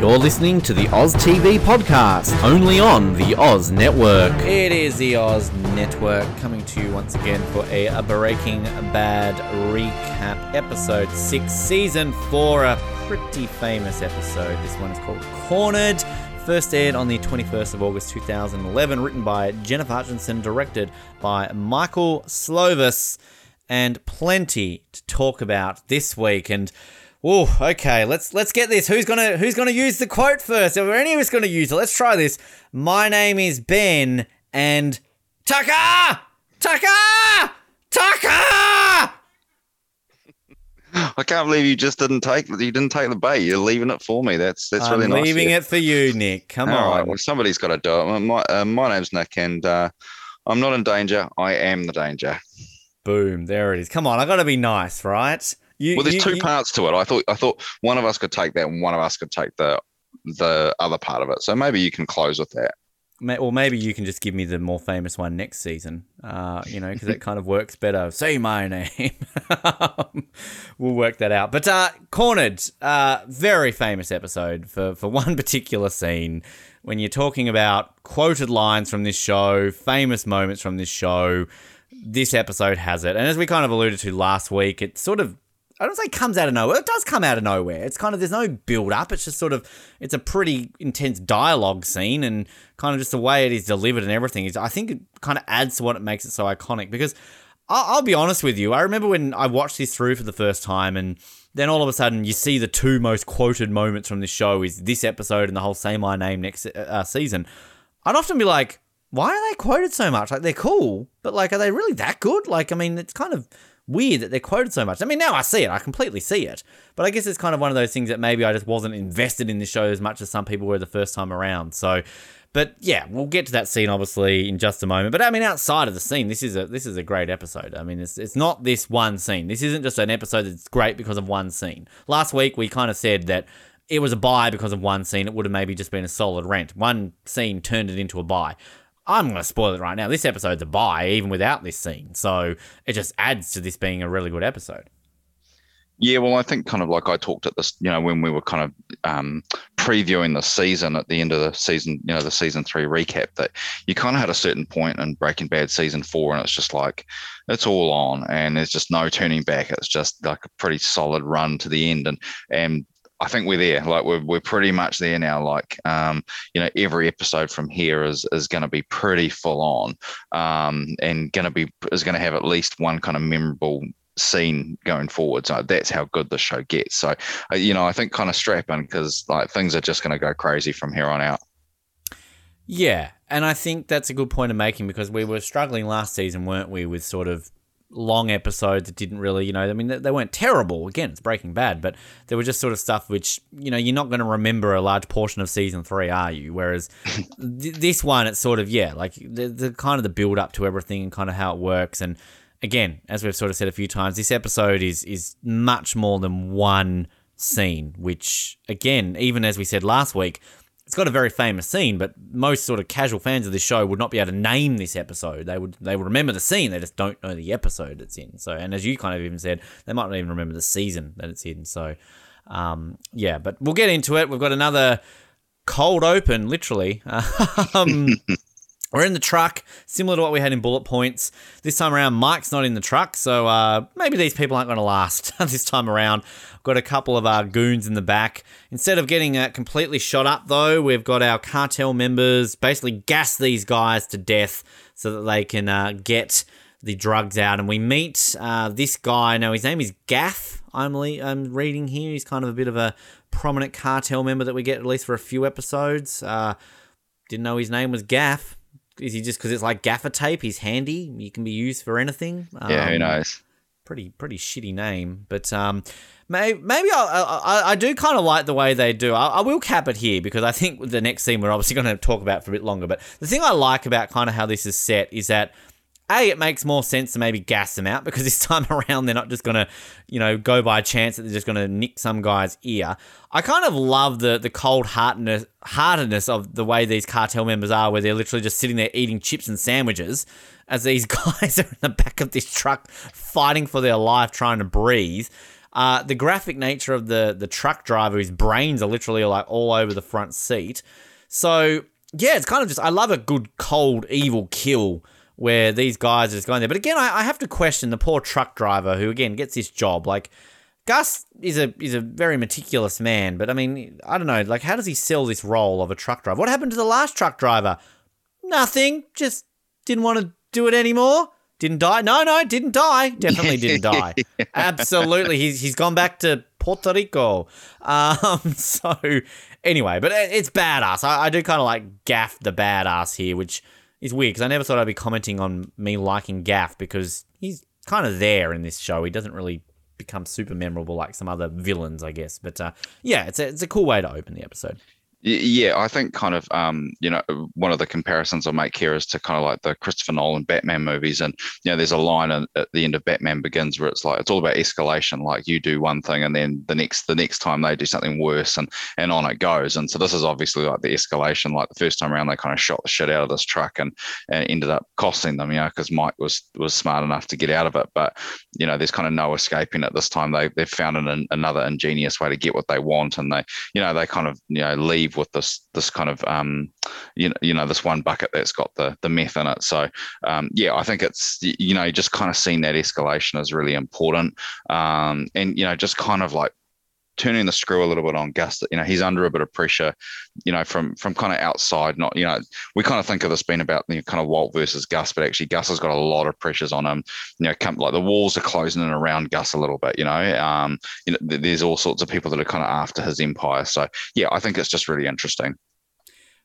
You're listening to the Oz TV podcast, only on the Oz Network. It is the Oz Network coming to you once again for a, a Breaking Bad recap, episode 6, season 4, a pretty famous episode. This one is called Cornered. First aired on the 21st of August 2011, written by Jennifer Hutchinson, directed by Michael Slovis, and plenty to talk about this week. And Oh, okay. Let's let's get this. Who's gonna who's gonna use the quote first? Are any of us gonna use it? Let's try this. My name is Ben, and Tucker, Tucker, Tucker. I can't believe you just didn't take you didn't take the bait. You're leaving it for me. That's that's really nice. I'm leaving it for you, Nick. Come All on. right. Well, somebody's got to do it. My uh, my name's Nick, and uh, I'm not in danger. I am the danger. Boom. There it is. Come on. I gotta be nice, right? You, Well, there's you- two you- parts to it. I thought I thought one of us could take that, and one of us could take the the other part of it. So maybe you can close with that. Ma- Or maybe you can just give me the more famous one next season, uh, you know, because it kind of works better. Say my name. we'll work that out. But uh, Cornered, uh, very famous episode for, for one particular scene. When you're talking about quoted lines from this show, famous moments from this show, this episode has it. And as we kind of alluded to last week, it sort of I don't say comes out of nowhere. It does come out of nowhere. It's kind of there's no build up. It's just sort of it's a pretty intense dialogue scene and kind of just the way it is delivered and everything is. I think it kind of adds to what it makes it so iconic because I'll, I'll be honest with you. I remember when I watched this through for the first time and. Then all of a sudden, you see the two most quoted moments from this show is this episode and the whole "Say My Name" next uh, season. I'd often be like, "Why are they quoted so much? Like they're cool, but like, are they really that good? Like, I mean, it's kind of weird that they're quoted so much. I mean, now I see it. I completely see it. But I guess it's kind of one of those things that maybe I just wasn't invested in the show as much as some people were the first time around. So, but yeah, we'll get to that scene obviously in just a moment. But I mean, outside of the scene, this is a this is a great episode. I mean, it's it's not this one scene. This isn't just an episode that's great because of one scene. Last week we kind of said that it was a buy because of one scene. It would have maybe just been a solid rent. One scene turned it into a buy. I'm going to spoil it right now. This episode's a buy, even without this scene. So it just adds to this being a really good episode. Yeah, well, I think kind of like I talked at this, you know, when we were kind of um, previewing the season at the end of the season, you know, the season three recap, that you kind of had a certain point in Breaking Bad season four, and it's just like it's all on, and there's just no turning back. It's just like a pretty solid run to the end, and and I think we're there. Like we're we're pretty much there now. Like um, you know, every episode from here is is going to be pretty full on, um, and going to be is going to have at least one kind of memorable scene going forward. So that's how good the show gets. So uh, you know, I think kind of strap because like things are just going to go crazy from here on out. Yeah, and I think that's a good point of making because we were struggling last season, weren't we, with sort of long episodes that didn't really, you know, I mean, they, they weren't terrible. Again, it's Breaking Bad, but there were just sort of stuff which, you know, you're not going to remember a large portion of season three, are you? Whereas th- this one, it's sort of, yeah, like the, the kind of the build up to everything and kind of how it works. And again, as we've sort of said a few times, this episode is is much more than one scene, which again, even as we said last week, it's got a very famous scene, but most sort of casual fans of this show would not be able to name this episode. They would they would remember the scene, they just don't know the episode it's in. So, and as you kind of even said, they might not even remember the season that it's in. So, um, yeah, but we'll get into it. We've got another cold open, literally. Um, we're in the truck, similar to what we had in Bullet Points. This time around, Mike's not in the truck, so uh, maybe these people aren't going to last this time around. Got a couple of our goons in the back. Instead of getting uh, completely shot up, though, we've got our cartel members basically gas these guys to death so that they can uh, get the drugs out, and we meet uh, this guy. Now his name is Gaff. I'm le- I'm reading here. He's kind of a bit of a prominent cartel member that we get at least for a few episodes. Uh, didn't know his name was Gaff. Is he just because it's like gaffer tape? He's handy. He can be used for anything. yeah, who Um, knows? pretty pretty shitty name, but um, maybe I I, I do kind of like the way they do. I, I will cap it here because I think the next scene we're obviously going to talk about for a bit longer. But the thing I like about kind of how this is set is that. A, it makes more sense to maybe gas them out because this time around they're not just gonna, you know, go by chance that they're just gonna nick some guy's ear. I kind of love the the cold heartedness heartedness of the way these cartel members are, where they're literally just sitting there eating chips and sandwiches as these guys are in the back of this truck fighting for their life, trying to breathe. Uh, the graphic nature of the the truck driver, whose brains are literally like all over the front seat. So yeah, it's kind of just I love a good cold evil kill where these guys are just going there. But again, I, I have to question the poor truck driver who again gets this job. Like Gus is a is a very meticulous man, but I mean, I don't know, like how does he sell this role of a truck driver? What happened to the last truck driver? Nothing. Just didn't want to do it anymore. Didn't die. No, no, didn't die. Definitely didn't die. Absolutely. He's he's gone back to Puerto Rico. Um, so anyway, but it- it's badass. I, I do kind of like Gaff the badass here, which is weird because I never thought I'd be commenting on me liking Gaff because he's kind of there in this show. He doesn't really become super memorable like some other villains, I guess. But uh, yeah, it's a, it's a cool way to open the episode. Yeah, I think kind of um, you know one of the comparisons I make here is to kind of like the Christopher Nolan Batman movies, and you know there's a line at the end of Batman Begins where it's like it's all about escalation. Like you do one thing, and then the next the next time they do something worse, and and on it goes. And so this is obviously like the escalation. Like the first time around, they kind of shot the shit out of this truck, and, and ended up costing them. You know, because Mike was was smart enough to get out of it, but you know there's kind of no escaping it this time. They they've found an, another ingenious way to get what they want, and they you know they kind of you know leave with this this kind of um you know you know this one bucket that's got the the meth in it. So um yeah i think it's you know just kind of seeing that escalation is really important. Um and you know just kind of like turning the screw a little bit on Gus. You know, he's under a bit of pressure, you know, from from kind of outside. Not, you know, we kind of think of this being about you know, kind of Walt versus Gus, but actually Gus has got a lot of pressures on him. You know, come, like the walls are closing in around Gus a little bit. You know, um, you know, th- there's all sorts of people that are kind of after his empire. So yeah, I think it's just really interesting.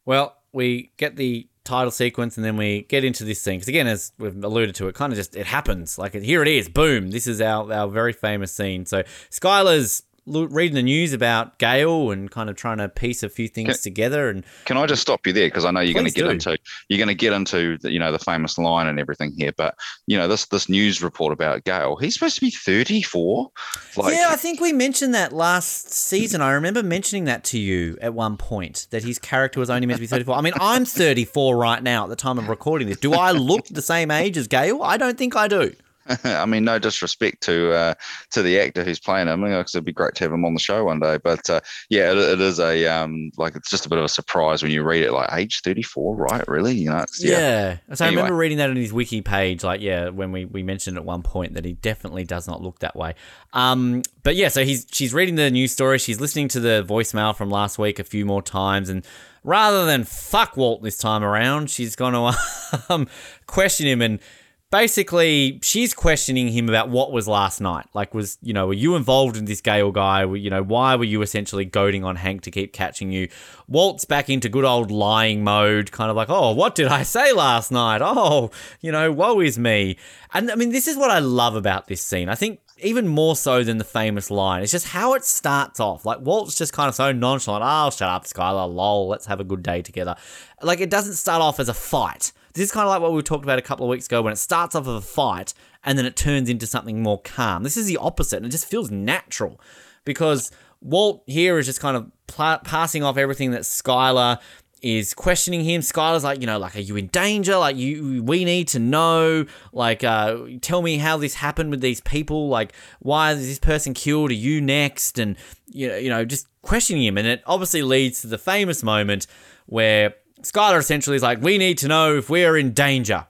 Well, we get the title sequence and then we get into this scene because again as we've alluded to it kind of just it happens like here it is boom this is our our very famous scene so skyler's reading the news about Gale and kind of trying to piece a few things Can- together and Can I just stop you there because I know you're going to get do. into you're going to get into the, you know the famous line and everything here, but you know this this news report about Gale. he's supposed to be 34. Like, yeah, I think we mentioned that last season. I remember mentioning that to you at one point that his character was only meant to be 34. I mean, I'm 34 right now at the time of recording this. Do I look the same age as Gale? I don't think I do. I mean, no disrespect to uh, to the actor who's playing him, because it'd be great to have him on the show one day. But uh, yeah, it, it is a um, like it's just a bit of a surprise when you read it. Like age 34, right? Really? You know? It's, Yeah. So I remember reading that on his wiki page, like, yeah, when we, we mentioned at one point that he definitely does not look that way. Um, but yeah, so he's she's reading the news story, she's listening to the voicemail from last week a few more times, and rather than fuck Walt this time around, she's gonna um, question him and basically she's questioning him about what was last night. Like, was you know, were you involved in this Gale guy? You know, why were you essentially goading on Hank to keep catching you? Walt's back into good old lying mode, kind of like, oh, what did I say last night? Oh, you know, woe is me. And I mean, this is what I love about this scene. I think even more so than the famous line. It's just how it starts off. Like Walt's just kind of so nonchalant. Oh, shut up, Skyler. Lol. Let's have a good day together. Like it doesn't start off as a fight. This is kind of like what we talked about a couple of weeks ago when it starts off as a fight and then it turns into something more calm. This is the opposite, and it just feels natural because Walt here is just kind of pla passing off everything that Skyler is questioning him. Skyler's like, you know, like, are you in danger? Like, you, we need to know. Like, uh, tell me how this happened with these people. Like, why is this person killed? Are you next? And you know, you know, just questioning him, and it obviously leads to the famous moment where Skyler essentially is like, we need to know if we're in danger.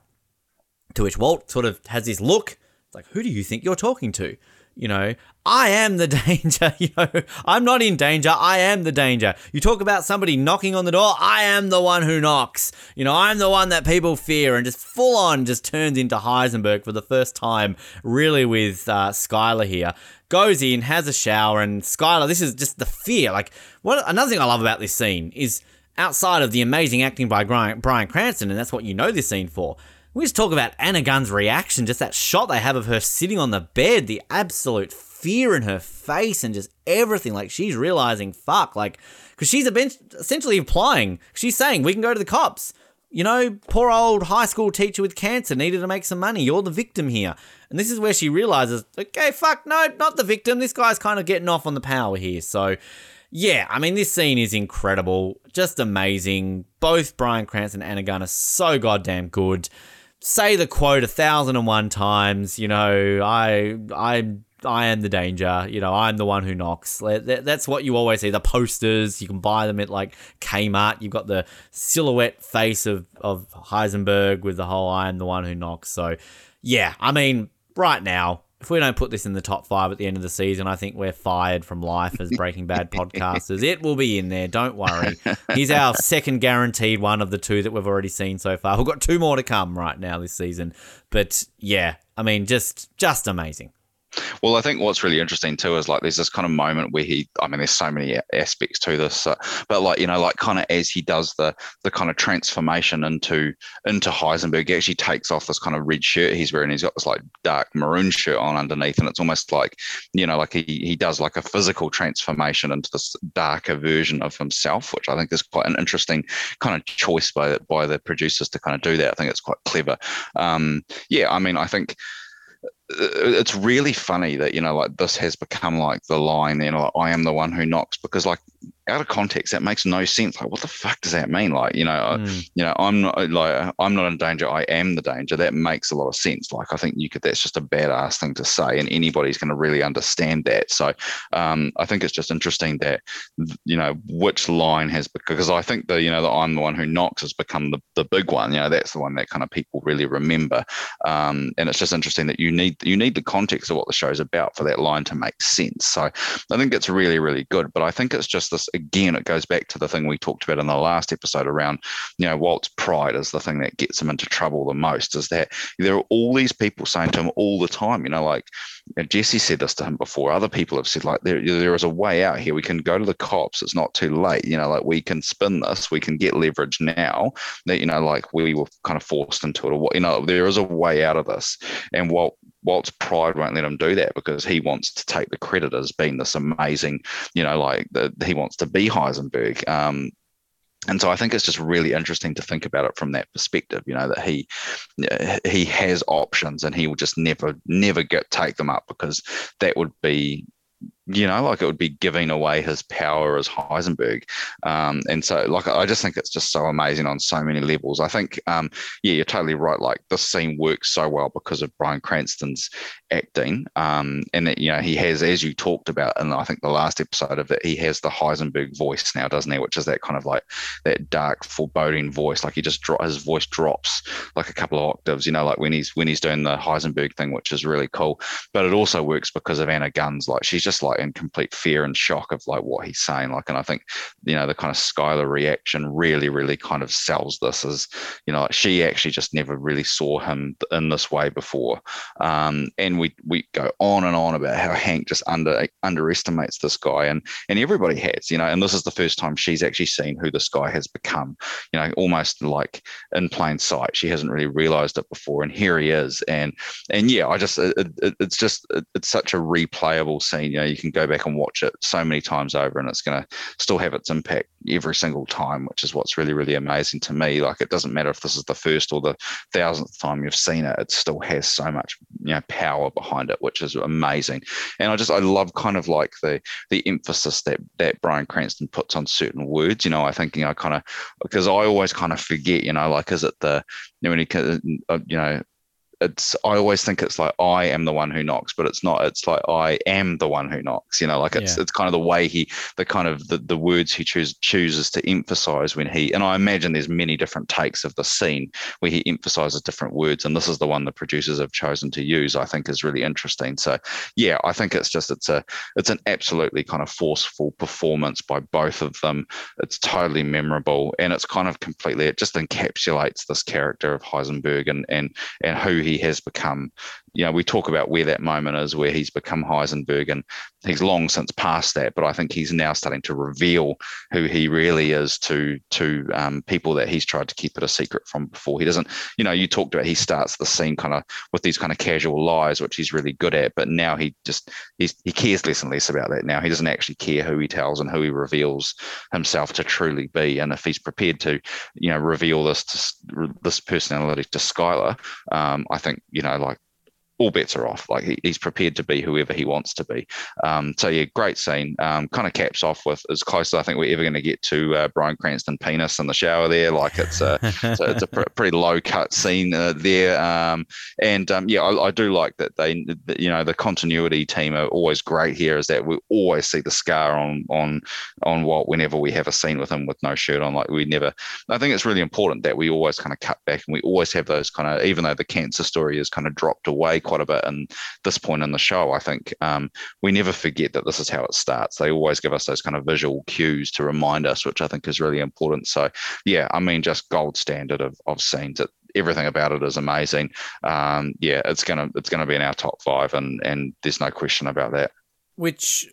To which Walt sort of has this look. It's like, who do you think you're talking to? You know, I am the danger. You know, I'm not in danger. I am the danger. You talk about somebody knocking on the door. I am the one who knocks. You know, I'm the one that people fear and just full on just turns into Heisenberg for the first time, really, with uh, Skyler here. Goes in, has a shower, and Skyler, this is just the fear. Like, what another thing I love about this scene is outside of the amazing acting by Bryan Cranston, and that's what you know this scene for. We just talk about Anna Gunn's reaction, just that shot they have of her sitting on the bed, the absolute fear in her face and just everything. Like she's realizing, fuck, like, because she's essentially implying, she's saying, we can go to the cops. You know, poor old high school teacher with cancer needed to make some money. You're the victim here. And this is where she realizes, okay, fuck, no, not the victim. This guy's kind of getting off on the power here. So, yeah, I mean, this scene is incredible. Just amazing. Both Bryan Cranston and Anna Gunn are so goddamn good say the quote a thousand and one times. You know, I I I am the danger. You know, I'm the one who knocks. That's what you always see. The posters you can buy them at like Kmart. You've got the silhouette face of of Heisenberg with the whole "I am the one who knocks." So, yeah, I mean, right now if we don't put this in the top five at the end of the season, I think we're fired from life as Breaking Bad podcasters. It will be in there. Don't worry. He's our second guaranteed one of the two that we've already seen so far. We've got two more to come right now this season. But yeah, I mean, just just amazing. Well, I think what's really interesting too is like there's this kind of moment where he, I mean, there's so many aspects to this, uh, but like you know, like kind of as he does the the kind of transformation into into Heisenberg, he actually takes off this kind of red shirt he's wearing. He's got this like dark maroon shirt on underneath, and it's almost like you know, like he he does like a physical transformation into this darker version of himself, which I think is quite an interesting kind of choice by by the producers to kind of do that. I think it's quite clever. Um, yeah, I mean, I think Uh, it's really funny that you know like this has become like the line you know like, i am the one who knocks because like out of context, that makes no sense. Like, what the fuck does that mean? Like, you know, mm. you know, I'm not like I'm not in danger. I am the danger. That makes a lot of sense. Like, I think you could. That's just a badass thing to say, and anybody's going to really understand that. So, um, I think it's just interesting that you know which line has because I think the you know the I'm the one who knocks has become the the big one. You know, that's the one that kind of people really remember. Um, and it's just interesting that you need you need the context of what the show's about for that line to make sense. So, I think it's really really good. But I think it's just this again, it goes back to the thing we talked about in the last episode around, you know, Walt's pride is the thing that gets him into trouble the most. Is that there are all these people saying to him all the time, you know, like Jesse said this to him before. Other people have said like there there is a way out here. We can go to the cops. It's not too late. You know, like we can spin this. We can get leverage now. That you know, like we were kind of forced into it. Or what you know, there is a way out of this. And Walt Walt's pride won't let him do that because he wants to take the credit as being this amazing, you know, like the, he wants to be Heisenberg. Um, and so I think it's just really interesting to think about it from that perspective. You know that he he has options and he will just never never get take them up because that would be you know, like it would be giving away his power as Heisenberg. Um, and so, like, I just think it's just so amazing on so many levels. I think, um, yeah, you're totally right. Like, this scene works so well because of Bryan Cranston's acting. Um, and that, you know, he has, as you talked about, and I think the last episode of it, he has the Heisenberg voice now, doesn't he? Which is that kind of like that dark, foreboding voice. Like, he just, dro- his voice drops like a couple of octaves, you know, like when he's, when he's doing the Heisenberg thing, which is really cool. But it also works because of Anna Gunn's, like, she's just like, in complete fear and shock of like what he's saying. Like, and I think, you know, the kind of Skyler reaction really, really kind of sells this as, you know, she actually just never really saw him in this way before. Um, and we we go on and on about how Hank just under underestimates this guy, and and everybody has, you know, and this is the first time she's actually seen who this guy has become, you know, almost like in plain sight. She hasn't really realized it before, and here he is, and and yeah, I just it, it, it's just it, it's such a replayable scene. You know, you can go back and watch it so many times over, and it's going to still have its impact every single time, which is what's really really amazing to me. Like it doesn't matter if this is the first or the thousandth time you've seen it; it still has so much you know power behind it, which is amazing. And I just I love kind of like the the emphasis that that Bryan Cranston puts on certain words. You know, I think you know kind of because I always kind of forget. You know, like is it the you know when he uh, you know it's I always think it's like I am the one who knocks, but it's not. It's like I am the one who knocks. You know, like it's Yeah. it's kind of the way he the kind of the, the words he choose, chooses to emphasize when he and I imagine there's many different takes of the scene where he emphasizes different words, and this is the one the producers have chosen to use. I think is really interesting. So yeah, I think it's just it's a it's an absolutely kind of forceful performance by both of them. It's totally memorable, and it's kind of completely it just encapsulates this character of Heisenberg and and and who he has become. You know, we talk about where that moment is where he's become Heisenberg, and he's long since passed that. But I think he's now starting to reveal who he really is to to um, people that he's tried to keep it a secret from before. He doesn't, you know, you talked about he starts the scene kind of with these kind of casual lies, which he's really good at. But now he just he's he cares less and less about that. Now he doesn't actually care who he tells and who he reveals himself to truly be. And if he's prepared to, you know, reveal this to, this personality to Skyler, um, I think you know like all bets are off. Like he, he's prepared to be whoever he wants to be. Um, so yeah, great scene. Um, kind of caps off with as close as I think we're ever going to get to uh, Bryan Cranston penis in the shower there. Like it's a so it's a pr- pretty low cut scene uh, there. Um, and um, yeah, I, I do like that they, that, you know, the continuity team are always great here. Is that we always see the scar on on on Walt whenever we have a scene with him with no shirt on. Like we never. I think it's really important that we always kind of cut back and we always have those kind of even though the cancer story is kind of dropped away quite a bit and this point in the show, I think um, we never forget that this is how it starts. They always give us those kind of visual cues to remind us, which I think is really important. So, yeah, I mean, just gold standard of, of scenes. It, everything about it is amazing. Um, yeah, it's gonna it's gonna be in our top five, and and there's no question about that. Which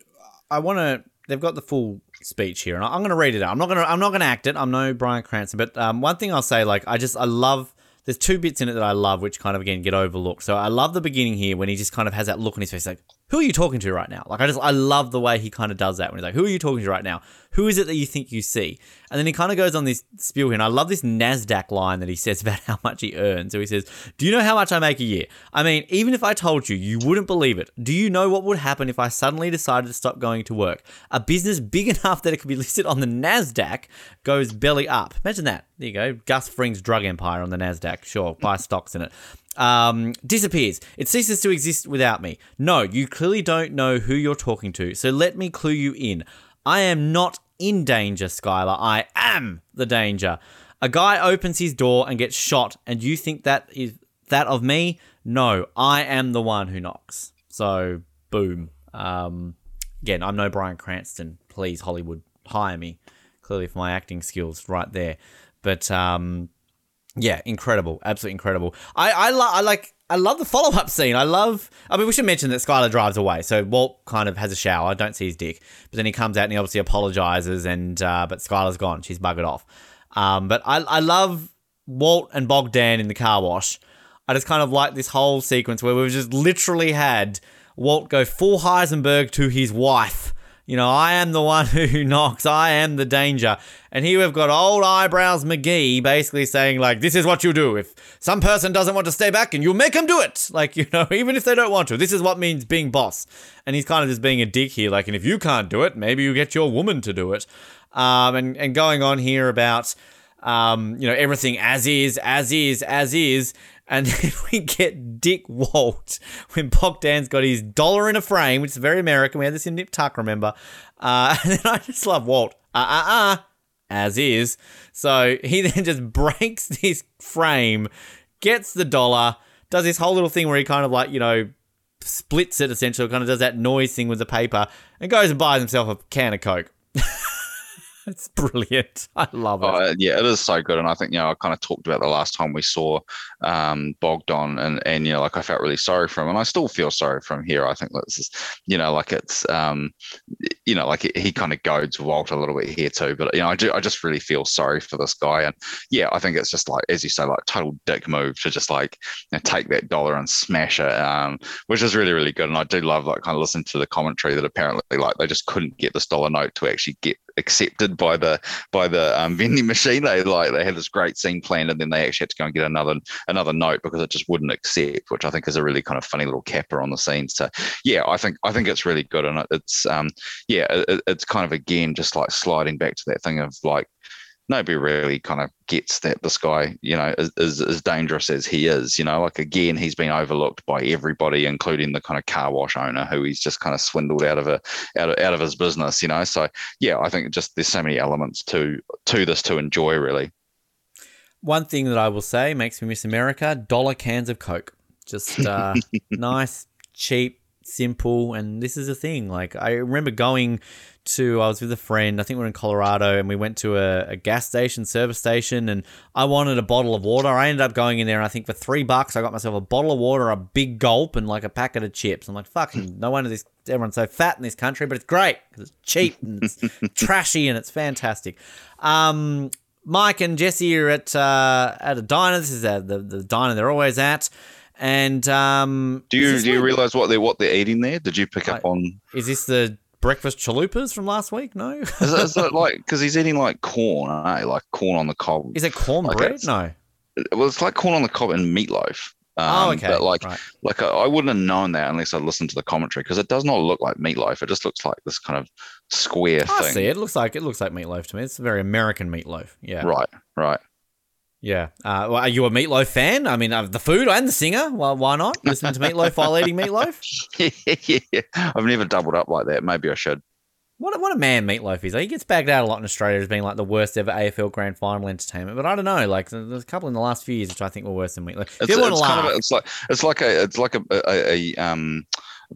I want to. They've got the full speech here, and I'm going to read it out. I'm not going to. I'm not going to act it. I'm no Bryan Cranston, but um, one thing I'll say, like, I just I love. There's two bits in it that I love, which kind of again get overlooked. So I love the beginning here when he just kind of has that look on his face, like, "Who are you talking to right now?" Like I just I love the way he kind of does that when he's like, "Who are you talking to right now? Who is it that you think you see?" And then he kind of goes on this spiel here, and I love this Nasdaq line that he says about how much he earns. So he says, "Do you know how much I make a year? I mean, even if I told you, you wouldn't believe it. Do you know what would happen if I suddenly decided to stop going to work? A business big enough that it could be listed on the Nasdaq goes belly up. Imagine that. There you go. Gus Fring's drug empire on the Nasdaq. Sure, buy stocks in it." Um, disappears. It ceases to exist without me. No, you clearly don't know who you're talking to, so let me clue you in. I am not in danger, Skyler. I am the danger. A guy opens his door and gets shot, and you think that is that of me? No, I am the one who knocks. So, boom. Um, again, I'm no Bryan Cranston. Please, Hollywood, hire me. Clearly, for my acting skills, right there. But um, yeah, incredible, absolutely incredible. I I, lo- I like I love the follow up scene. I love. I mean, we should mention that Skyler drives away, so Walt kind of has a shower. I don't see his dick, but then he comes out and he obviously apologizes, and uh, but Skyler's gone. She's buggered off. Um, but I I love Walt and Bogdan in the car wash. I just kind of like this whole sequence where we've just literally had Walt go full Heisenberg to his wife. You know, I am the one who knocks. I am the danger. And here we've got old eyebrows McGee basically saying, like, this is what you do. If some person doesn't want to stay back and you make them do it. Like, you know, even if they don't want to. This is what means being boss. And he's kind of just being a dick here. Like, and if you can't do it, maybe you get your woman to do it. Um, and, and going on here about, um, you know, everything as is, as is, as is. And then we get Dick Walt when Bogdan's got his dollar in a frame, which is very American. We had this in Nip Tuck, remember? Uh, and then I just love Walt. Uh uh uh. As is. So he then just breaks this frame, gets the dollar, does this whole little thing where he kind of like, you know, splits it essentially, kind of does that noise thing with the paper, and goes and buys himself a can of Coke. It's brilliant. I love it. Uh, yeah, it is so good, and I think you know I kind of talked about the last time we saw um, Bogdan, and and you know like I felt really sorry for him, and I still feel sorry for him here. I think this is you know like it's um, you know like he, he kind of goads Walt a little bit here too, but you know I do I just really feel sorry for this guy, and yeah, I think it's just like as you say like total dick move to just like you know, take that dollar and smash it, um, which is really really good, and I do love like kind of listening to the commentary that apparently like they just couldn't get this dollar note to actually get accepted by the by the um, vending machine. They like they had this great scene planned, and then they actually had to go and get another another note because it just wouldn't accept, which I think is a really kind of funny little capper on the scene. So yeah, I think I think it's really good, and it's um yeah, it, it's kind of again just like sliding back to that thing of like nobody really kind of gets that this guy, you know, is, is as dangerous as he is. You know, like again, he's been overlooked by everybody, including the kind of car wash owner who he's just kind of swindled out of a out of, out of his business. You know, so yeah, I think just there's so many elements to to this to enjoy really. One thing that I will say makes me miss America: dollar cans of Coke. Just uh, nice, cheap, simple, and this is a thing. Like I remember going to I was with a friend. I think we are in Colorado, and we went to a, a, gas station, service station, and I wanted a bottle of water. I ended up going in there, and I think for three bucks, I got myself a bottle of water, a big gulp, and like a packet of chips. I'm like, fucking, no wonder this everyone's so fat in this country, but it's great because it's cheap and it's trashy and it's fantastic. Um, Mike and Jesse are at uh, at a diner. This is the the diner they're always at. And um, do you do you realize what they're what they're eating there? Did you pick up on? Is this the breakfast chalupas from last week? No. is, it, is it like because he's eating like corn, eh? like corn on the cob? Is it cornbread? Like no. Well, it's like corn on the cob and meatloaf. Oh, um, oh, okay. But like, right. like I, I, wouldn't have known that unless I listened to the commentary because it does not look like meatloaf. It just looks like this kind of square I thing. see. It looks like it looks like meatloaf to me. It's a very American meatloaf. Yeah. Right. Right. Yeah. Uh, well, are you a Meatloaf fan? I mean, uh, the food and the singer. Well, why not? Listening to Meatloaf while eating Meatloaf? yeah, I've never doubled up like that. Maybe I should. What, what a man Meatloaf is. He gets bagged out a lot in Australia as being like the worst ever AFL Grand Final entertainment. But I don't know. Like there's a couple in the last few years which I think were worse than Meatloaf. It's, you want to laugh, kind of it's like it's like a it's like a, a, a um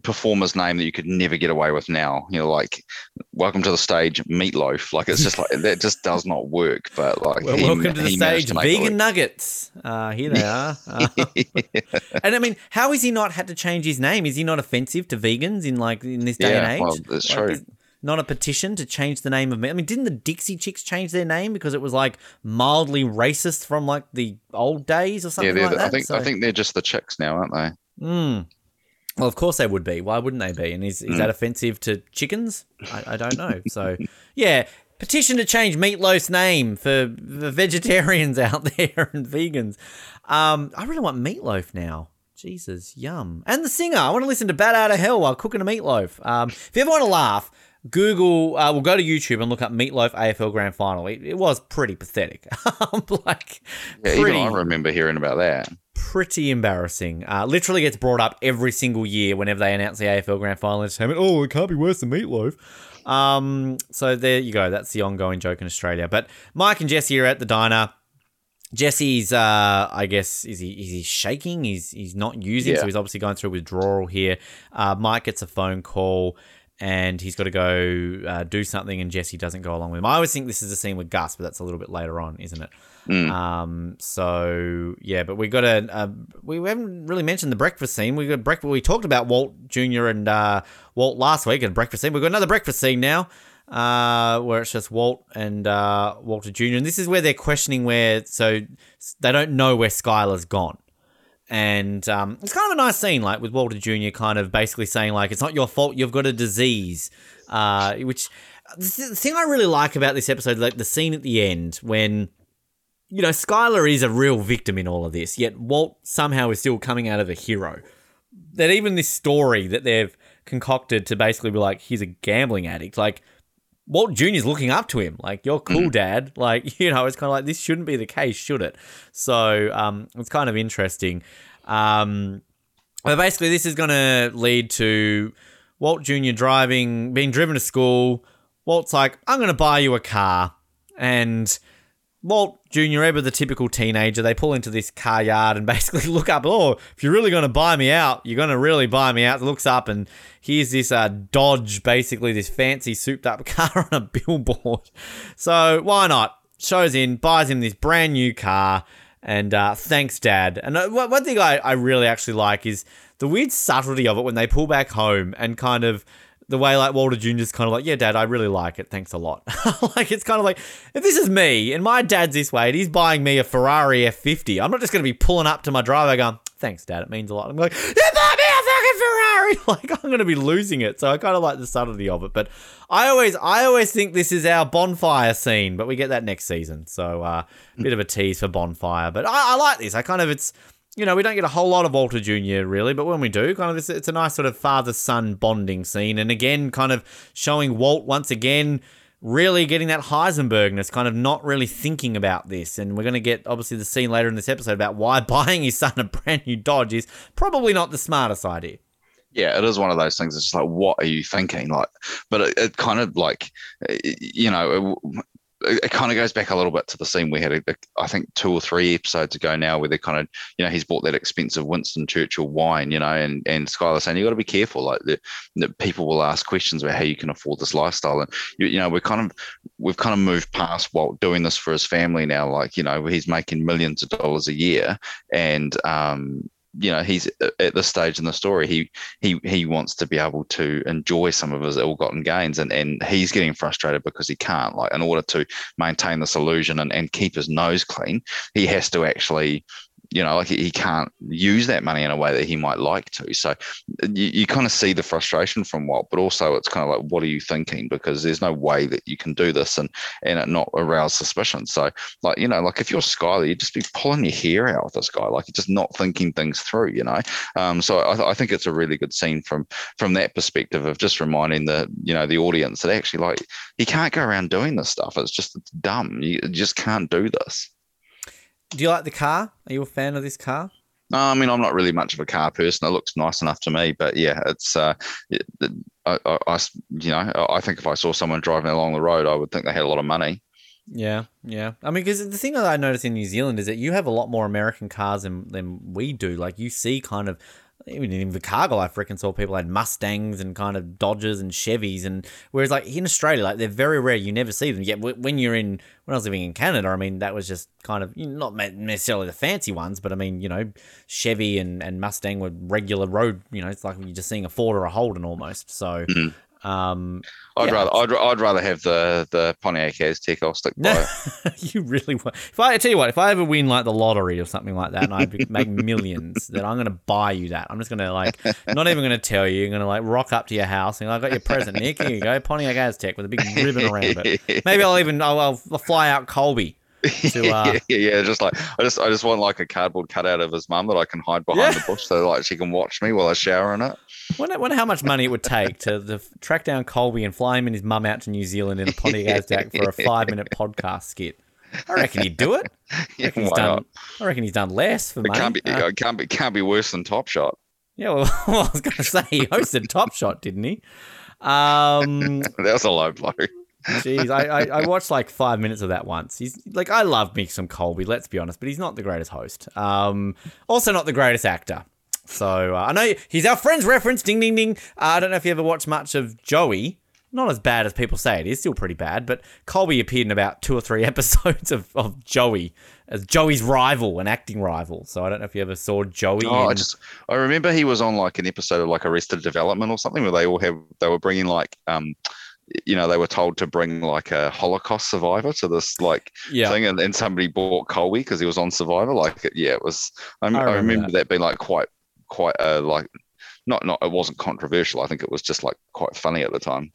performer's name that you could never get away with now. You know, like welcome to the stage, Meatloaf. Like it's just like that just does not work. But like, well, he, welcome to the stage, to vegan nuggets. Uh, here they are. Uh, and I mean, how has he not had to change his name? Is he not offensive to vegans in like in this day yeah, and age? Well, that's like, true not a petition to change the name of me. I mean, didn't the Dixie Chicks change their name because it was like mildly racist from like the old days or something yeah, like that? I think so, I think they're just the chicks now, aren't they? Hmm. Well, of course they would be. Why wouldn't they be? And is, is mm. that offensive to chickens? I, I don't know. So, yeah, petition to change Meatloaf's name for the vegetarians out there and vegans. Um, I really want Meatloaf now. Jesus, yum. And the singer. I want to listen to Bat Out of Hell while cooking a meatloaf. Um, if you ever want to laugh, Google, uh, we'll go to YouTube and look up Meatloaf AFL Grand Final. It, it was pretty pathetic. like, yeah, pretty, even I remember hearing about that. Pretty embarrassing. Uh, literally gets brought up every single year whenever they announce the AFL Grand Final entertainment. Oh, it can't be worse than Meatloaf. Um, so there you go. That's the ongoing joke in Australia. But Mike and Jesse are at the diner. Jesse's, uh, I guess, is he is he shaking? He's he's not using, yeah. so he's obviously going through withdrawal here. Uh, Mike gets a phone call and he's got to go uh, do something, and Jesse doesn't go along with him. I always think this is a scene with Gus, but that's a little bit later on, isn't it? Mm. Um, so yeah, but we got a, a, we haven't really mentioned the breakfast scene. We got breakfast. We talked about Walt Jr. and uh, Walt last week and breakfast scene. We've got another breakfast scene now. Uh, where it's just Walt and uh, Walter Jr. And this is where they're questioning where, so they don't know where Skyler's gone and um, it's kind of a nice scene, like with Walter Jr. kind of basically saying like it's not your fault, you've got a disease, uh, which the thing I really like about this episode, like the scene at the end when you know Skyler is a real victim in all of this, yet Walt somehow is still coming out of a hero. That even this story that they've concocted to basically be like he's a gambling addict, like Walt Jr.'s looking up to him, like, you're cool, mm. dad. Like, you know, it's kind of like, this shouldn't be the case, should it? So, um, it's kind of interesting. Um, but basically, this is going to lead to Walt Jr. driving, being driven to school. Walt's like, I'm going to buy you a car. And Walt Jr., ever the typical teenager, they pull into this car yard and basically look up, oh, if you're really going to buy me out, you're going to really buy me out. Looks up and here's this uh, Dodge, basically this fancy souped up car on a billboard. So why not? Shows in, buys him this brand new car, and uh, thanks, Dad. And uh, one thing I, I really actually like is the weird subtlety of it when they pull back home and kind of – the way like Walter Jr.'s kind of like, yeah, dad, I really like it. Thanks a lot. like it's kind of like, if this is me and my dad's this way and he's buying me a Ferrari F50, I'm not just going to be pulling up to my driver going, thanks, dad, it means a lot. I'm like, you bought me a fucking Ferrari. Like I'm going to be losing it. So I kind of like the subtlety of it. But I always, I always think this is our bonfire scene, but we get that next season. So uh, a bit of a tease for bonfire. But I, I like this. I kind of, it's, you know, we don't get a whole lot of Walter Jr. really, but when we do, kind of, it's, it's a nice sort of father son bonding scene. And again, kind of showing Walt once again really getting that Heisenbergness, kind of not really thinking about this. And we're going to get obviously the scene later in this episode about why buying his son a brand new Dodge is probably not the smartest idea. Yeah, it is one of those things. It's just like, what are you thinking? Like, but it, it kind of like, you know, it, kind of goes back a little bit to the scene we had, I think, two or three episodes ago now, where they kind of, you know, he's bought that expensive Winston Churchill wine, you know, and and Skyler saying you got to be careful, like that people will ask questions about how you can afford this lifestyle, and you, you know, we're kind of we've kind of moved past Walt doing this for his family now, like you know, he's making millions of dollars a year, and um, you know he's at this stage in the story he he he wants to be able to enjoy some of his ill-gotten gains and and he's getting frustrated because he can't. Like in order to maintain this illusion and, and keep his nose clean he has to actually you know, like he can't use that money in a way that he might like to. So you, you kind of see the frustration from Walt, but also it's kind of like, what are you thinking? Because there's no way that you can do this and and it not arouse suspicion. So like, you know, like if you're Skyler, you'd just be pulling your hair out with this guy, like you're just not thinking things through, you know. Um, so I, I think it's a really good scene from from that perspective of just reminding the you know the audience that actually like he can't go around doing this stuff. It's just it's dumb. You just can't do this. Do you like the car? Are you a fan of this car? No, I mean I'm not really much of a car person. It looks nice enough to me, but yeah, it's uh, it, I, I, I, you know, I think if I saw someone driving along the road, I would think they had a lot of money. Yeah, yeah. I mean, because the thing that I notice in New Zealand is that you have a lot more American cars than, than we do. Like, you see kind of even in the cargo life, reckon saw people had Mustangs and kind of Dodgers and Chevys, and whereas like in Australia, like they're very rare. You never see them. Yet when you're in, when I was living in Canada, I mean that was just kind of not necessarily the fancy ones, but I mean you know Chevy and, and Mustang were regular road. You know, it's like you're just seeing a Ford or a Holden almost. So. Mm-hmm. Um, I'd yeah. rather I'd, I'd rather have the the Pontiac Aztek. I'll stick by you really want. If I, I tell you what, if I ever win like the lottery or something like that, and I make millions, then I'm gonna buy you that. I'm just gonna like not even gonna tell you. I'm gonna like rock up to your house and I got your present, Nick. Here you go, Pontiac Aztek with a big ribbon around it. Maybe I'll even I'll, I'll fly out Colby. To, uh, yeah, yeah, just like I just I just want like a cardboard cutout of his mum that I can hide behind yeah. the bush so like she can watch me while I shower in it. Wonder, wonder how much money it would take to, to track down Colby and fly him and his mum out to New Zealand in a Pontiac for a five minute podcast skit. I reckon he'd do it. I reckon, he's done, I reckon he's done less for it money. Can't be, uh, it can't be, can't be worse than Top Shot. Yeah, well, well I was going to say he hosted Top Shot, didn't he? Um, that was a low blow. Jeez, I, I, I, watched like five minutes of that once. He's like, I love me some Colby, let's be honest, but he's not the greatest host. Um, also not the greatest actor. So uh, I know he's our friend's reference. Ding, ding, ding. Uh, I don't know if you ever watched much of Joey. Not as bad as people say it is, still pretty bad. But Colby appeared in about two or three episodes of, of Joey as Joey's rival, an acting rival. So I don't know if you ever saw Joey. Oh, in... I just I remember he was on like an episode of like Arrested Development or something where they all have they were bringing like um you know, they were told to bring like a Holocaust survivor to this like yeah. thing, and then somebody bought Colby because he was on Survivor. Like, yeah, it was. I, I remember, I remember that. that. being like quite quite a like not not it wasn't controversial. I think it was just like quite funny at the time.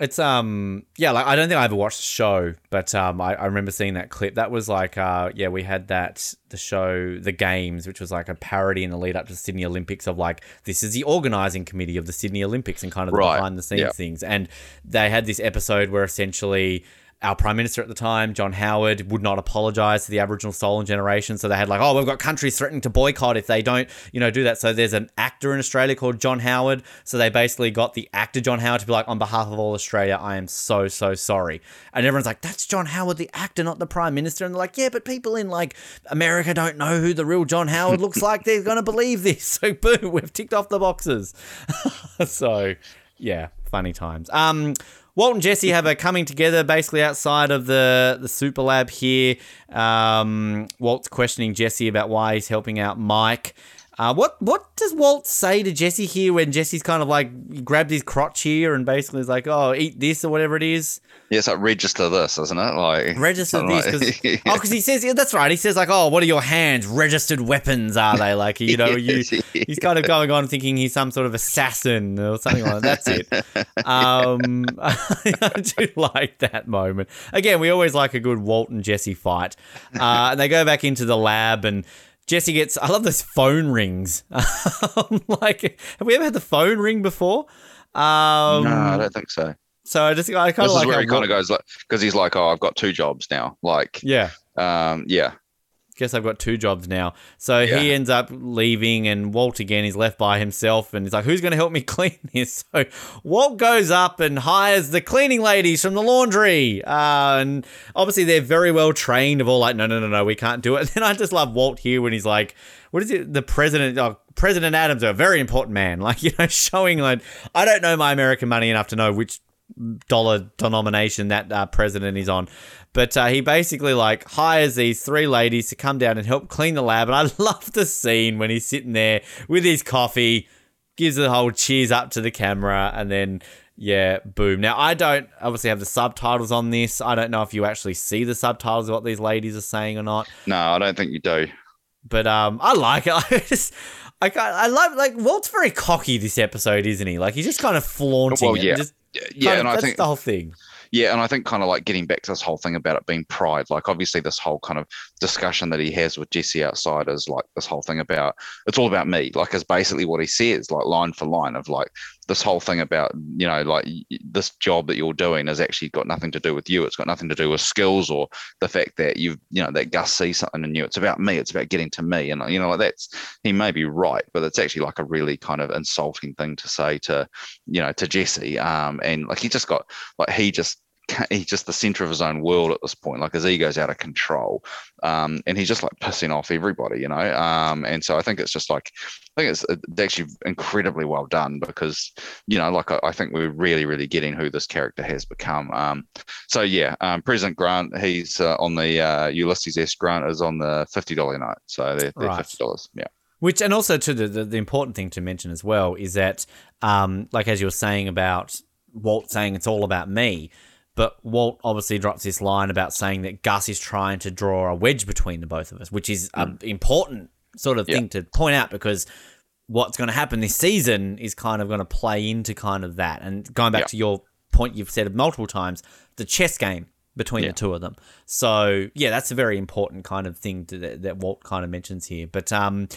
It's um yeah like I don't think I ever watched the show, but um I, I remember seeing that clip. That was like uh yeah we had that the show The Games, which was like a parody in the lead up to the Sydney Olympics of like this is the organizing committee of the Sydney Olympics and kind of the behind the scenes yeah. things. And they had this episode where essentially our prime minister at the time, John Howard, would not apologize to the Aboriginal stolen generation. So they had like, oh, we've got countries threatening to boycott if they don't, you know, do that. So there's an actor in Australia called John Howard. So they basically got the actor John Howard to be like, on behalf of all Australia, I am so so sorry. And everyone's like, that's John Howard, the actor, not the prime minister. And they're like, yeah, but people in like America don't know who the real John Howard looks like. They're gonna believe this. So boom, we've ticked off the boxes. so yeah, funny times. Um. Walt and Jesse have a coming together basically outside of the, the super lab here. Um, Walt's questioning Jesse about why he's helping out Mike. Uh, what what does Walt say to Jesse here when Jesse's kind of like grabbed his crotch here and basically is like, "Oh, eat this" or whatever it is? Yeah, it's like register this, isn't it? Like register this because like, oh, because he says yeah, that's right. He says like, "Oh, what are your hands? Registered weapons are they?" Like you know, you he's kind of going on thinking he's some sort of assassin or something like that. That's it. Um, I do like that moment. Again, we always like a good Walt and Jesse fight, uh, and they go back into the lab and. Jesse gets. I love those phone rings. like, have we ever had the phone ring before? Um, no, I don't think so. So I just I kind This is like where he kind of goes like, because he's like, oh, I've got two jobs now. Like, yeah. um, yeah, Guess I've got two jobs now. So he ends up leaving, and Walt again is left by himself, and he's like, "Who's going to help me clean this?" So Walt goes up and hires the cleaning ladies from the laundry, uh, and obviously they're very well trained. Of all like, no, no, no, no, we can't do it. And then I just love Walt here when he's like, "What is it? The president, oh, President Adams, a very important man." Like you know, showing like I don't know my American money enough to know which dollar denomination that uh, president is on. But uh, he basically like hires these three ladies to come down and help clean the lab. And I love the scene when he's sitting there with his coffee, gives the whole cheers up to the camera, and then yeah, boom. Now I don't obviously have the subtitles on this. I don't know if you actually see the subtitles of what these ladies are saying or not. no, I don't think you do. But um, I like it. I just. I, I love like Walt's very cocky this episode, isn't he? Like he's just kind of flaunting Well, it. yeah. Just Yeah, kind and of- I that's think the whole thing. Yeah, and I think kind of like getting back to this whole thing about it being pride, like obviously this whole kind of discussion that he has with Jesse outside is like this whole thing about it's all about me, like is basically what he says, like line for line of like this whole thing about you know like this job that you're doing has actually got nothing to do with you. It's got nothing to do with skills or the fact that you've you know that Gus sees something in you. It's about me. It's about getting to me, and you know like that's he may be right, but it's actually like a really kind of insulting thing to say to you know to Jesse. Um, and like he just got like he just he's just the center of his own world at this point. Like his ego's out of control, um, and he's just like pissing off everybody, you know. Um, and so I think it's just like I think it's, it's actually incredibly well done because you know, like I, I think we're really, really getting who this character has become. Um, so yeah, um, President Grant, he's uh, on the uh, Ulysses S. Grant is on the fifty dollar note, so they're, they're Right. fifty dollars. Yeah, Which and also to the, the the important thing to mention as well is that um like as you were saying about Walt saying it's all about me, but Walt obviously drops this line about saying that Gus is trying to draw a wedge between the both of us, which is an important sort of Yeah. thing to point out because what's going to happen this season is kind of going to play into kind of that. And going back Yeah. to your point you've said multiple times, the chess game between Yeah. the two of them. So yeah, that's a very important kind of thing to, that, that Walt kind of mentions here. But um,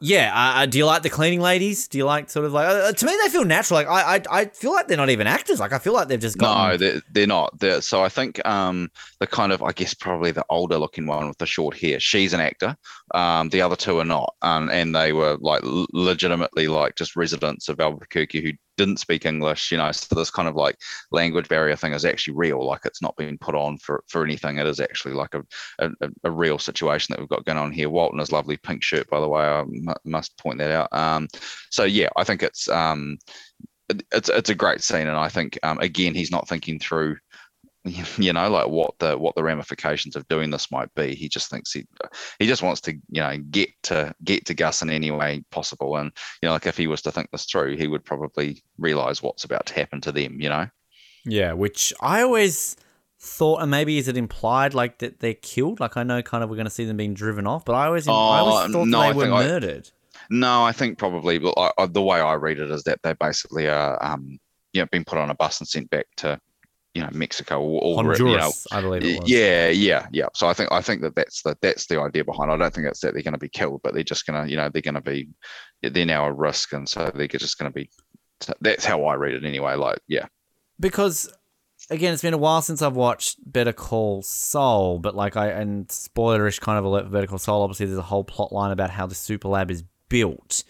yeah, uh, uh, do you like the cleaning ladies? Do you like sort of like uh, to me they feel natural. Like I, I, I feel like they're not even actors. Like I feel like they've just got no, they're, they're not. They're, so I think um, the kind of, I guess, probably the older looking one with the short hair, she's an actor. Um, the other two are not, um, and they were like legitimately like just residents of Albuquerque who didn't speak English. You know, so this kind of like language barrier thing is actually real. Like it's not being put on for for anything. It is actually like a a, a real situation that we've got going on here. Walton his lovely pink shirt, by the way. I must point that out. Um, so yeah, I think it's um, it's it's a great scene, and I think um, again he's not thinking through, you know, like what the what the ramifications of doing this might be. He just thinks he he just wants to you know get to get to Gus in any way possible, and you know, like if he was to think this through, he would probably realize what's about to happen to them. You know, yeah. Which I always thought, and maybe is it implied like that they're killed? Like I know kind of we're going to see them being driven off, but I always, I always Oh, thought no, that I they were think I- murdered. no, I think probably, but I, I, the way I read it is that they basically are um, you know being put on a bus and sent back to you know Mexico or, or Honduras, you know I believe it was. Yeah, yeah, yeah. So I think I think that that's the that's the idea behind. it. I don't think it's that they're going to be killed, but they're just going to you know they're going to be they're now a risk, and so they're just going to be. That's how I read it anyway. Like, yeah, because again, it's been a while since I've watched Better Call Saul, but like I and spoilerish kind of alert for Better Call Saul. Obviously, there's a whole plot line about how the super lab is built,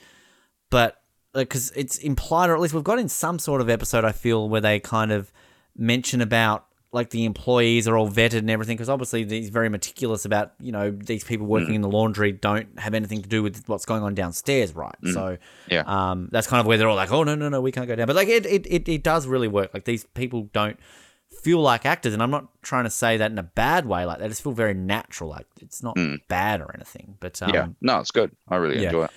but because it's implied, or at least we've got in some sort of episode, I feel where they kind of mention about like the employees are all vetted and everything because obviously he's very meticulous about you know these people working in the laundry don't have anything to do with what's going on downstairs right so Yeah. um that's kind of where they're all like oh no no no we can't go down but like it it, it, it does really work like these people don't feel like actors and i'm not trying to say that in a bad way like they just feel very natural like it's not bad or anything but um, yeah. No, it's good. I really yeah. enjoy it.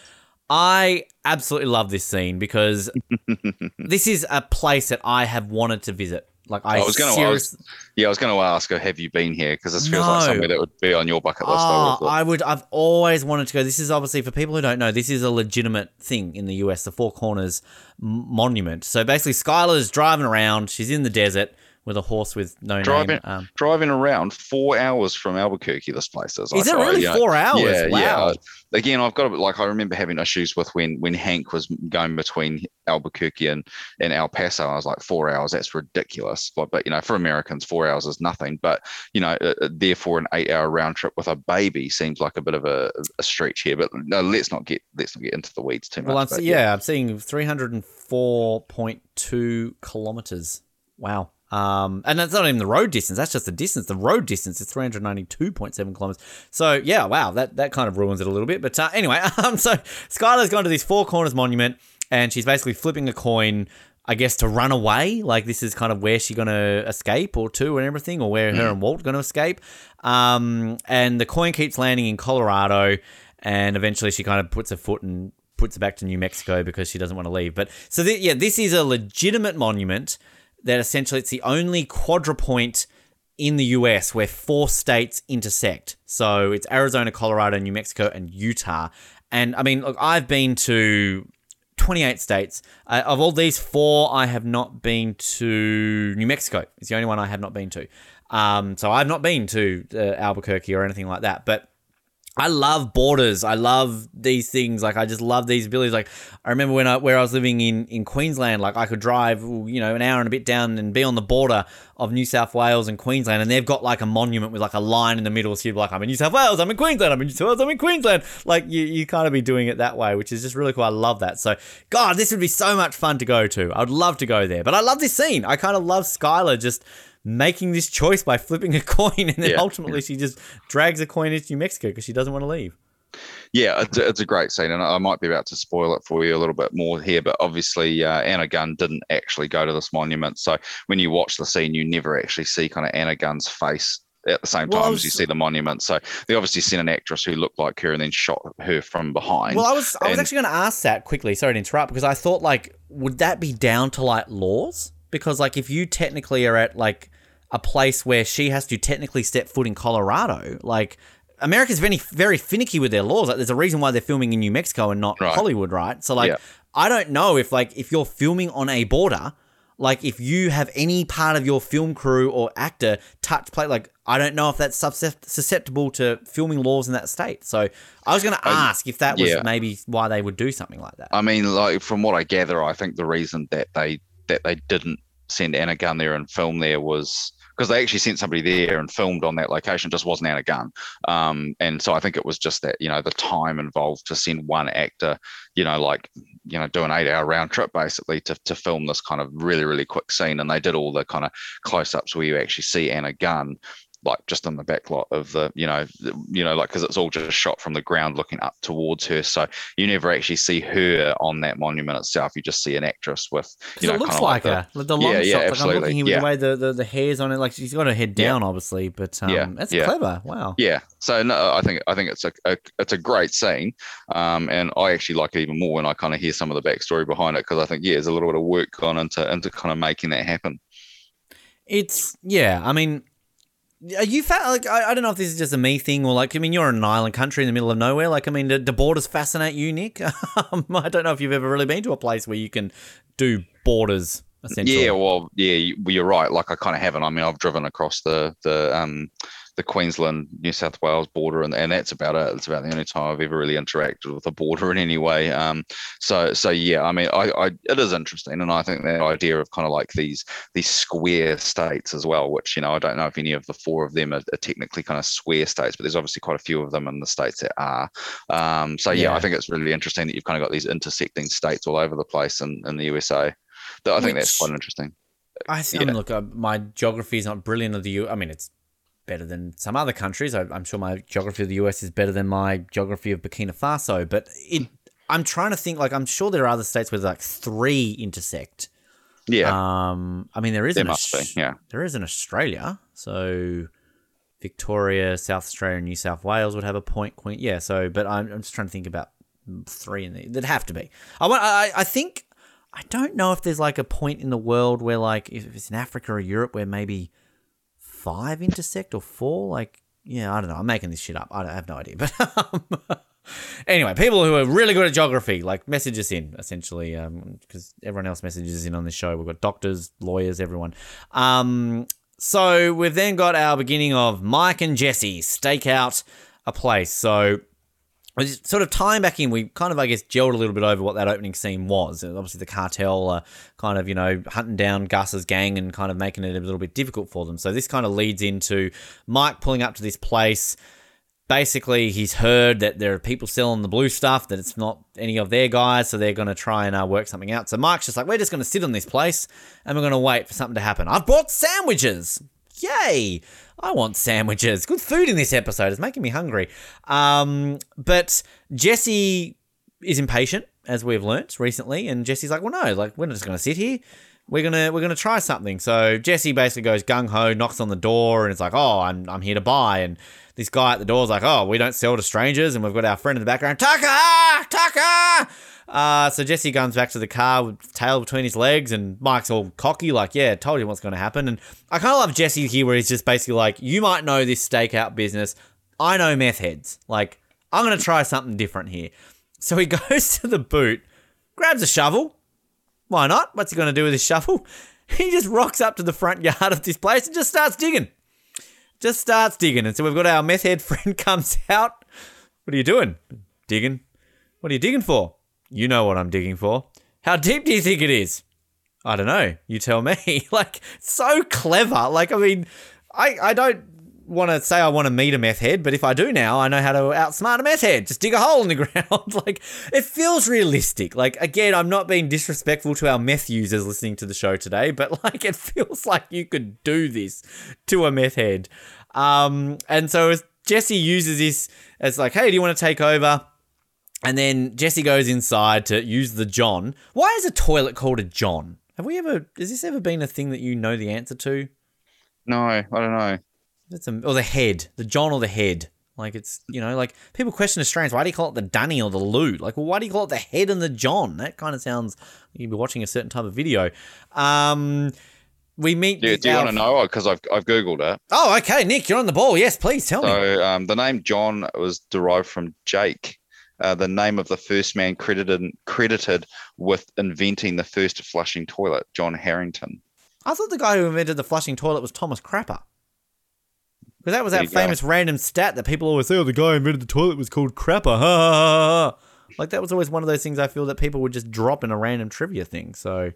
I absolutely love this scene because this is a place that I have wanted to visit. Like I, I was gonna- serious- was- Yeah, I was going to ask her, have you been here? Because this feels like No. somewhere that would be on your bucket list. I Ah, would've. I would. I've always wanted to go. This is obviously for people who don't know. This is a legitimate thing in the US, the Four Corners Monument. So basically, Skyler's driving around. She's in the desert with a horse with no driving name. Um, driving around four hours from Albuquerque. This place is. is Like, it I- really you know, four hours? Yeah, wow. yeah. Again, I've got to, like I remember having issues with when when Hank was going between Albuquerque and, and El Paso. I was like four hours. That's ridiculous. But, but you know, for Americans, four hours is nothing. But you know, uh, uh, therefore, an eight-hour round trip with a baby seems like a bit of a, a stretch here. But no, let's not get let's not get into the weeds too much. Well, I'm but see- yeah, I'm seeing 304.2 kilometers. Wow. Um, and that's not even the road distance. That's just the distance. The road distance is 392.7 kilometers. So yeah, wow, that, that kind of ruins it a little bit. But uh, anyway, um, so Skyler's gone to this Four Corners monument, and she's basically flipping a coin, I guess, to run away. Like this is kind of where she's gonna escape, or to, and everything, or where her and Walt gonna escape. Um, and the coin keeps landing in Colorado, and eventually she kind of puts her foot and puts it back to New Mexico because she doesn't want to leave. But so th- yeah, this is a legitimate monument that essentially it's the only quadrupoint in the US where four states intersect. So it's Arizona, Colorado, New Mexico, and Utah. And I mean, look, I've been to 28 states. Uh, of all these four, I have not been to New Mexico. It's the only one I have not been to. Um, so I've not been to uh, Albuquerque or anything like that. But I love borders. I love these things. Like I just love these abilities. Like I remember when I where I was living in in Queensland. Like I could drive, you know, an hour and a bit down and be on the border of New South Wales and Queensland, and they've got like a monument with like a line in the middle. So you're like, I'm in New South Wales. I'm in Queensland. I'm in New South Wales. I'm in Queensland. Like you, you kind of be doing it that way, which is just really cool. I love that. So God, this would be so much fun to go to. I'd love to go there. But I love this scene. I kind of love Skyler just making this choice by flipping a coin and then Yeah. ultimately she just drags a coin into New Mexico because she doesn't want to leave. Yeah, it's a, it's a great scene, and I might be about to spoil it for you a little bit more here. But obviously, uh, Anna Gunn didn't actually go to this monument, so when you watch the scene, you never actually see kind of Anna Gunn's face at the same Well, time was- as you see the monument. So they obviously sent an actress who looked like her and then shot her from behind. Well, I was I was and- actually going to ask that quickly. Sorry to interrupt because I thought like would that be down to like laws? Because like if you technically are at like a place where she has to technically step foot in Colorado, like America's very very finicky with their laws. Like there's a reason why they're filming in New Mexico and not Right. Hollywood, right? So like Yeah. I don't know if like if you're filming on a border, like if you have any part of your film crew or actor touch play like I don't know if that's susceptible to filming laws in that state. So I was going to ask if that was yeah. maybe why they would do something like that. I mean, like from what I gather, I think the reason that they that they didn't send Anna Gunn there and film there was because they actually sent somebody there and filmed on that location. Just wasn't Anna Gunn, um, and so I think it was just that you know the time involved to send one actor, you know, like you know, do an eight-hour round trip basically to to film this kind of really really quick scene, and they did all the kind of close-ups where you actually see Anna Gunn like just on the back lot of the you know the- you know like because it's all just shot from the ground looking up towards her so you never actually see her on that monument itself you just see an actress with you know it looks like, the- her. Like the long Yeah, shot. yeah, like I'm absolutely. looking here Yeah. the way the, the, the hair's on it. Like she's got her head Yeah. down, obviously, but um, Yeah, that's yeah. clever. Wow. yeah so no i think i think it's a, a it's a great scene um and i actually like it even more when i kind of hear some of the backstory behind it because i think yeah there's a little bit of work gone into into kind of making that happen It's yeah. I mean, are you fa- like I, I don't know if this is just a me thing or like I mean you're in an island country in the middle of nowhere. Like I mean, do, do borders fascinate you, Nick? um, I don't know if you've ever really been to a place where you can do borders. Essentially. Yeah, well, yeah, you're right. Like I kind of haven't. I mean, I've driven across the the um the Queensland New South Wales border, and, and that's about it. It's about the only time I've ever really interacted with a border in any way. Um, so so yeah, I mean, I, I it is interesting, and I think that idea of kind of like these these square states as well, which you know I don't know if any of the four of them are, are technically kind of square states, but there's obviously quite a few of them in the states that are. Um, so yeah, Yeah. I think it's really interesting that you've kind of got these intersecting states all over the place in, in the USA. That- I think that's quite interesting. I, th- I mean, look, uh, my geography is not brilliant of the U. I mean, it's better than some other countries. I, I'm sure my geography of the US is better than my geography of Burkina Faso. But it, I'm trying to think. Like, I'm sure there are other states where like three intersect. Yeah, Um, I mean, there is there must be. Yeah, there is in Australia. So Victoria, South Australia, New South Wales would have a point. Queen, yeah. So, but I'm, I'm just trying to think about three in there. There'd have to be. I want. I, I think. I don't know if there's like a point in the world where like if it's in Africa or Europe where maybe five intersect or four. Like, yeah, I don't know. I'm making this shit up. I, I have no idea. But um, anyway, people who are really good at geography, like message us in essentially, because everyone else messages in on this show. We've got doctors, lawyers, everyone. Um, so we've then got our beginning of Mike and Jesse stake out a place. So sort of tying back in, we kind of, I guess, gelled a little bit over what that opening scene was. Obviously, the cartel uh, kind of, you know, hunting down Gus's gang and kind of making it a little bit difficult for them. So this kind of leads into Mike pulling up to this place. Basically, he's heard that there are people selling the blue stuff, that it's not any of their guys, so they're going to try and uh, work something out. So Mike's just like, we're just going to sit on this place and we're going to wait for something to happen. I've brought sandwiches. Yay! I want sandwiches. Good food in this episode. It's making me hungry. Um, but Jesse is impatient, as we've learnt recently, and Jesse's like, "Well, no, like we're not just going to sit here. We're gonna we're gonna try something." So Jesse basically goes gung ho, knocks on the door, and it's like, "Oh, I'm I'm here to buy." And this guy at the door is like, "Oh, we don't sell to strangers," and we've got our friend in the background, Tucker, Tucker. Uh, so Jesse guns back to the car with tail between his legs, and Mike's all cocky, like, "Yeah, told you what's going to happen." And I kind of love Jesse here, where he's just basically like, "You might know this stakeout business. I know meth heads. Like, I'm going to try something different here." So he goes to the boot, grabs a shovel. Why not? What's he going to do with his shovel? He just rocks up to the front yard of this place and just starts digging. Just starts digging. And so we've got our meth head friend comes out. What are you doing? Digging. What are you digging for? You know what I'm digging for. How deep do you think it is? I don't know. You tell me. like, so clever. Like, I mean, I, I don't want to say I want to meet a meth head, but if I do now, I know how to outsmart a meth head. Just dig a hole in the ground. like, it feels realistic. Like, again, I'm not being disrespectful to our meth users listening to the show today, but like, it feels like you could do this to a meth head. Um, and so as Jesse uses this as like, hey, do you want to take over? And then Jesse goes inside to use the John. Why is a toilet called a John? Have we ever? Has this ever been a thing that you know the answer to? No, I don't know. It's a, or the head, the John or the head. Like it's you know like people question Australians. Why do you call it the Dunny or the Lou? Like well, why do you call it the head and the John? That kind of sounds you'd be watching a certain type of video. Um, we meet. Yeah, do you want to know? Because I've I've googled it. Oh, okay, Nick, you're on the ball. Yes, please tell so, me. So um, the name John was derived from Jake uh, the name of the first man credited credited with inventing the first flushing toilet, John Harington. I thought the guy who invented the flushing toilet was Thomas Crapper. Because that was that famous go. random stat that people always say, oh, the guy who invented the toilet was called Crapper. Ha, ha, ha. Like, that was always one of those things I feel that people would just drop in a random trivia thing. So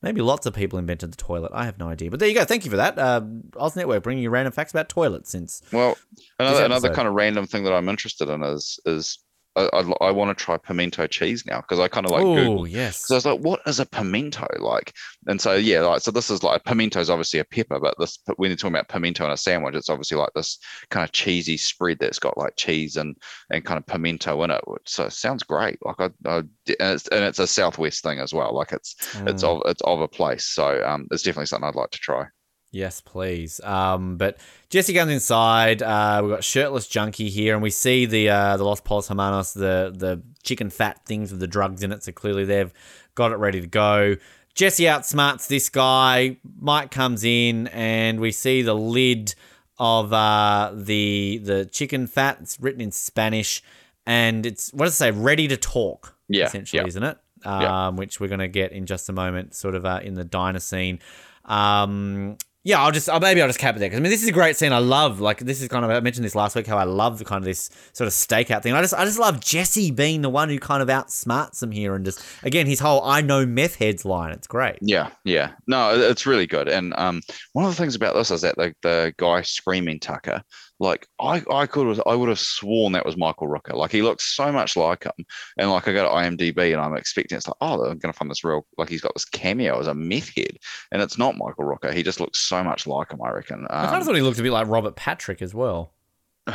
maybe lots of people invented the toilet. I have no idea. But there you go. Thank you for that. Uh, Oz Network bringing you random facts about toilets since. Well, another, another kind of random thing that I'm interested in is is I, I, I want to try pimento cheese now because I kind of like oh Google. yes. So I was like, what is a pimento like? And so yeah, like so this is like pimento is obviously a pepper, but this when you're talking about pimento in a sandwich, it's obviously like this kind of cheesy spread that's got like cheese and and kind of pimento in it. So it sounds great. Like I, I and, it's, and it's a southwest thing as well. Like it's mm. it's of it's of a place. So um, it's definitely something I'd like to try. Yes, please. Um, but Jesse comes inside. Uh, we've got shirtless junkie here, and we see the uh, the Los Pollos Hermanos, the the chicken fat things with the drugs in it. So clearly they've got it ready to go. Jesse outsmarts this guy. Mike comes in, and we see the lid of uh, the the chicken fat. It's written in Spanish, and it's what does it say? Ready to talk. Yeah, essentially, yeah. isn't it? Um, yeah. Which we're going to get in just a moment, sort of uh, in the diner scene. Um, yeah, I'll just, maybe I'll just cap it there. Because I mean, this is a great scene. I love, like, this is kind of, I mentioned this last week, how I love the kind of this sort of stakeout thing. I just, I just love Jesse being the one who kind of outsmarts him here, and just, again, his whole "I know meth heads" line. It's great. Yeah, yeah, no, it's really good. And um, one of the things about this is that the the guy screaming Tucker like I, I could have, I would have sworn that was Michael Rooker. Like he looks so much like him. And like I go to IMDb and I'm expecting it's like, oh, I'm gonna find this real like he's got this cameo as a meth head. And it's not Michael Rooker. He just looks so much like him, I reckon. Um, I kind of thought he looked a bit like Robert Patrick as well.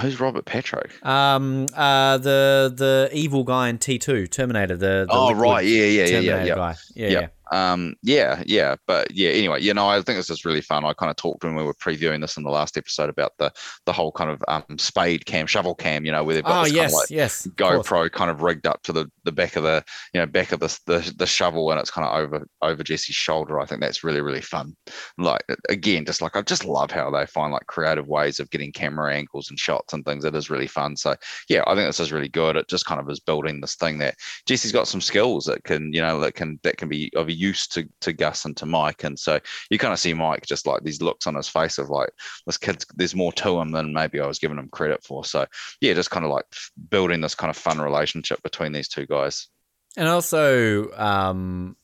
Who's Robert Patrick? Um, uh, the the evil guy in T two Terminator. The, the oh right, yeah, yeah, yeah, yeah, yeah. Guy. yeah, yeah. yeah. Um, yeah, yeah, but yeah. Anyway, you know, I think this is really fun. I kind of talked when we were previewing this in the last episode about the the whole kind of um, spade cam, shovel cam. You know, where they've got Oh this yes, kind of like yes. of. GoPro kind of rigged up to the the back of the you know back of the the, the shovel, and it's kind of over over Jesse's shoulder. I think that's really really fun. Like again, just like I just love how they find like creative ways of getting camera angles and shots and things. It is really fun. So yeah, I think this is really good. It just kind of is building this thing that Jesse's got some skills that can you know that can that can be of use to to Gus and to Mike, and so you kind of see Mike just like these looks on his face of like this kid's there's more to him than maybe I was giving him credit for. So yeah, just kind of like building this kind of fun relationship between these two guys. And also, um,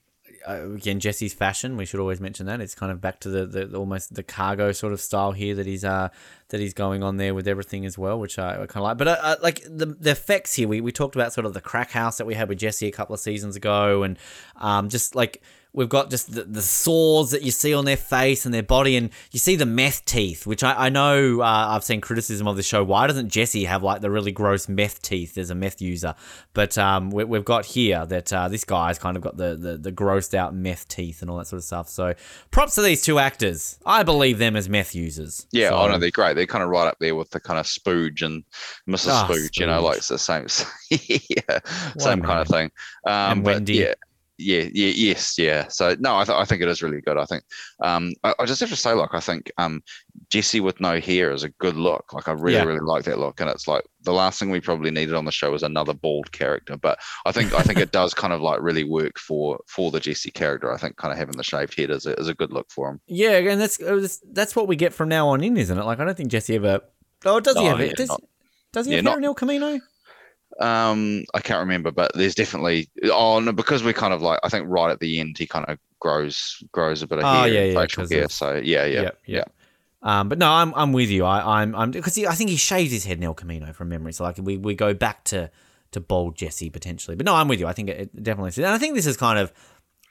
uh, again, Jesse's fashion. We should always mention that it's kind of back to the, the, almost the cargo sort of style here that he's uh that he's going on there with everything as well, which I, I kind of like. But uh, uh, like the the effects here, we we talked about sort of the crack house that we had with Jesse a couple of seasons ago, and um just like we've got just the, the sores that you see on their face and their body, and you see the meth teeth, which I, I know uh, I've seen criticism of the show. Why doesn't Jesse have like the really gross meth teeth as a meth user? But um, we, we've got here that uh, this guy's kind of got the, the, the grossed out meth teeth and all that sort of stuff. So props to these two actors. I believe them as meth users. Yeah, so, oh no, they're great. They're kind of right up there with the kind of Spooge and Mrs. Ah, Spooge, you know, like it's the same, yeah, same kind of thing. Um, And but Wendy. yeah, yeah, yeah, yes, yeah. So no, I, th- I think it is really good. I think um, I, I just have to say, like, I think um, Jesse with no hair is a good look. Like, I really, Yeah. really like that look, and it's like the last thing we probably needed on the show was another bald character. But I think I think it does kind of like really work for for the Jesse character. I think kind of having the shaved head is a, is a good look for him. Yeah, and that's uh, that's- that's what we get from now on in, isn't it? Like I don't think Jesse ever. Oh, does he have it? yeah, Does, not- does he yeah, have hair not- in El Camino? Um, I can't remember, but there's definitely oh no, because we're kind of like I think right at the end he kind of grows grows a bit of Oh, hair, yeah, yeah, facial hair. So yeah, yeah, Yep, yep. Um, but no, I'm I'm with you. I, I'm I'm because I think he shaves his head in El Camino from memory. So like we, we go back to to bald Jesse potentially. But no, I'm with you. I think it, it definitely. And I think this is kind of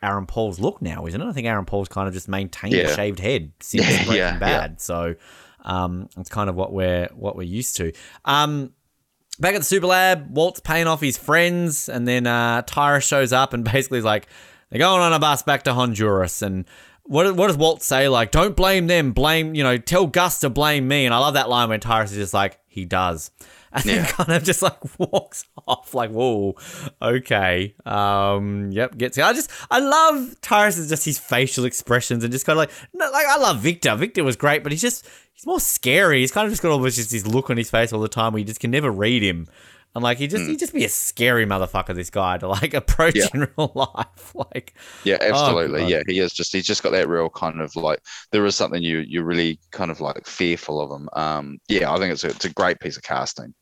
Aaron Paul's look now, isn't it? I think Aaron Paul's kind of just maintained a shaved head since Yeah, Breaking yeah, Bad. So um, it's kind of what we're what we're used to. Um, back at the Super Lab, Walt's paying off his friends, and then uh, Tyrus shows up and basically is like, they're going on a bus back to Honduras. And what, what does Walt say? Like, don't blame them, blame, you know, tell Gus to blame me. And I love that line when Tyrus is just like, he does. And then kind of just like walks off, like, whoa, okay. Um, yep, gets I just I love Tyrus is just his facial expressions and just kind of like no, like I love Victor. Victor was great, but he's just he's more scary. He's kind of just got almost just this look on his face all the time where you just can never read him. And like he just he just be a scary motherfucker, this guy to like approach Yeah. in real life. Like yeah, absolutely. God. yeah, he is just he's just got that real kind of like there is something you you're really kind of like fearful of him. Um, yeah, I think it's a, it's a great piece of casting.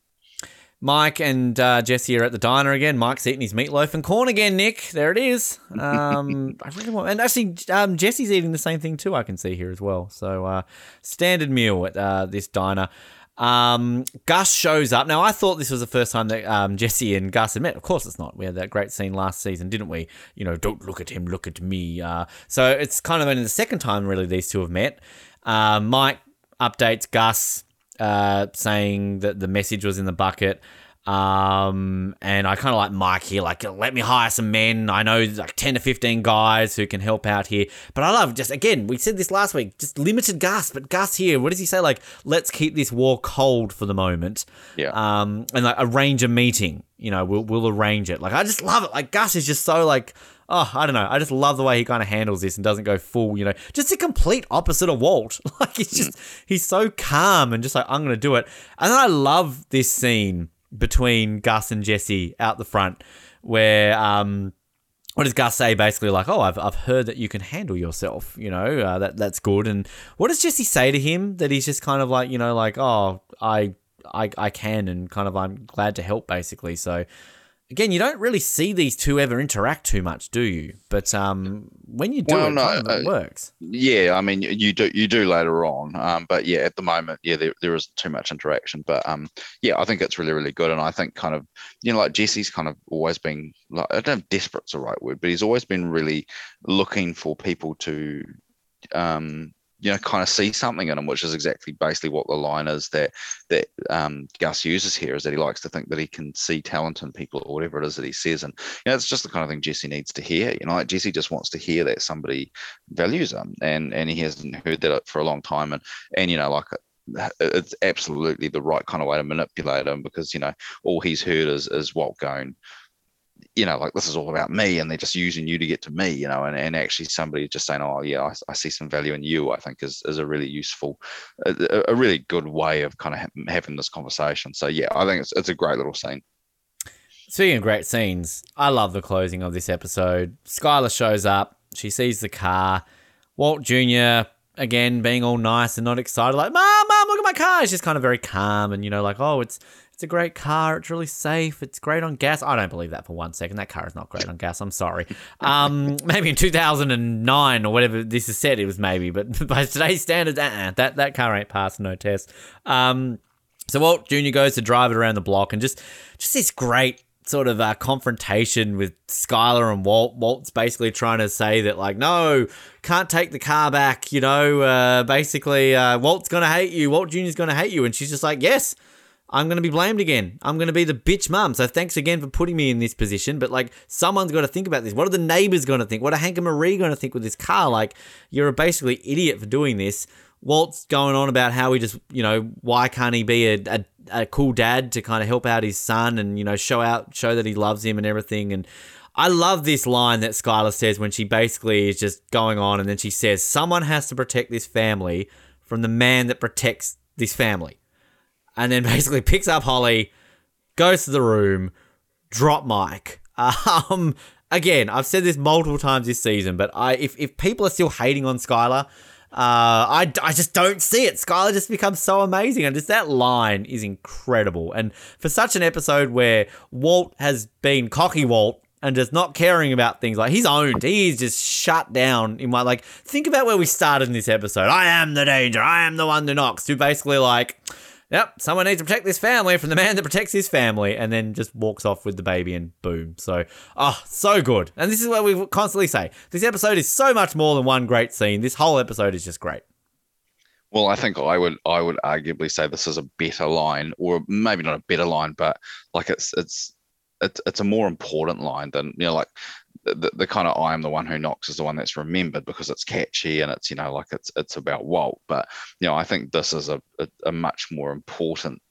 Mike and uh, Jesse are at the diner again. Mike's eating his meatloaf and corn again. Nick, there it is. Um, I really want, and actually, um, Jesse's eating the same thing too. I can see here as well. So uh, standard meal at uh, this diner. Um, Gus shows up. Now, I thought this was the first time that um, Jesse and Gus had met. Of course, it's not. We had that great scene last season, didn't we? You know, don't look at him, look at me. Uh, so it's kind of only the second time, really, these two have met. Uh, Mike updates Gus uh, saying that the message was in the bucket. Um, and I kind of like Mike here, like, let me hire some men. I know like 10 to 15 guys who can help out here. But I love just, again, we said this last week, just limited Gus, but Gus here, what does he say? Like, let's keep this war cold for the moment. Yeah. Um, and like arrange a meeting, you know, we'll, we'll arrange it. Like, I just love it. Like, Gus is just so like, oh, I don't know. I just love the way he kind of handles this and doesn't go full, you know, just a complete opposite of Walt. like, he's just, he's so calm and just like, I'm going to do it. And then I love this scene between Gus and Jesse out the front where, um, what does Gus say? Basically, like, oh, I've, I've heard that you can handle yourself. You know, uh, that that's good. And what does Jesse say to him? That he's just kind of like, you know, like, oh, I, I, I can, and kind of, I'm glad to help, basically. So, again, you don't really see these two ever interact too much, do you? But um, when you do Well, it, no, kind of, it uh, works. Yeah, I mean, you- you do you do later on, um, but yeah, at the moment, yeah, there, there isn't too much interaction. But um, yeah, I think it's really really good, and I think kind of you know like Jesse's kind of always been like I don't know if desperate's the right word, but he's always been really looking for people to um you know kind of see something in him, which is exactly basically what the line is that that um, Gus uses here is that he likes to think that he can see talent in people or whatever it is that he says, and you know it's just the kind of thing Jesse needs to hear. You know, like Jesse just wants to hear that somebody values him, and and he hasn't heard that for a long time, and and you know like it's absolutely the right kind of way to manipulate him because you know all he's heard is is Walt going you know, like this is all about me, and they're just using you to get to me, you know, and, and actually somebody just saying, oh yeah, I, I see some value in you, I think is is a really useful, a, a really good way of kind of ha- having this conversation. So yeah, I think it's it's a great little scene. Speaking of great scenes, I love the closing of this episode. Skyler shows up, she sees the car, Walt Jr. again being all nice and not excited, like, Mom, Mom, look at my car. She's just kind of very calm and, you know, like, oh, it's it's a great car. It's really safe. It's great on gas. I don't believe that for one second. That car is not great on gas. I'm sorry. Um, maybe in 2009 or whatever this is said, it was maybe, but by today's standards, uh-uh, that that car ain't passing no test. Um, so Walt Jr. goes to drive it around the block and just just this great sort of uh, confrontation with Skyler and Walt. Walt's basically trying to say that, like, no, can't take the car back. You know, uh, basically, uh, Walt's going to hate you. Walt Jr.'s going to hate you. And she's just like, yes, I'm going to be blamed again. I'm going to be the bitch mum. So thanks again for putting me in this position. But like, someone's got to think about this. What are the neighbors going to think? What are Hank and Marie going to think with this car? Like, you're a basically idiot for doing this. Walt's going on about how he just, you know, why can't he be a, a, a cool dad to kind of help out his son and, you know, show out, show that he loves him and everything. And I love this line that Skyler says when she basically is just going on and then she says, someone has to protect this family from the man that protects this family and then basically picks up Holly, goes to the room, drop mic. Um, again, I've said this multiple times this season, but I if, if people are still hating on Skyler, uh, I, I just don't see it. Skyler just becomes so amazing, and just that line is incredible. And for such an episode where Walt has been cocky Walt and just not caring about things like he's owned, he's just shut down in my like. Think about where we started in this episode. I am the danger. I am the one who knocks. Who basically like yep, someone needs to protect this family from the man that protects his family, and then just walks off with the baby and boom. So, oh, so good. And this is what we constantly say this episode is so much more than one great scene. This whole episode is just great. Well, I think I would I would arguably say this is a better line, or maybe not a better line, but like it's it's it's, it's a more important line than you know like the, the kind of I am the one who knocks is the one that's remembered because it's catchy and it's you know like it's it's about Walt. But you know I think this is a, a, a much more important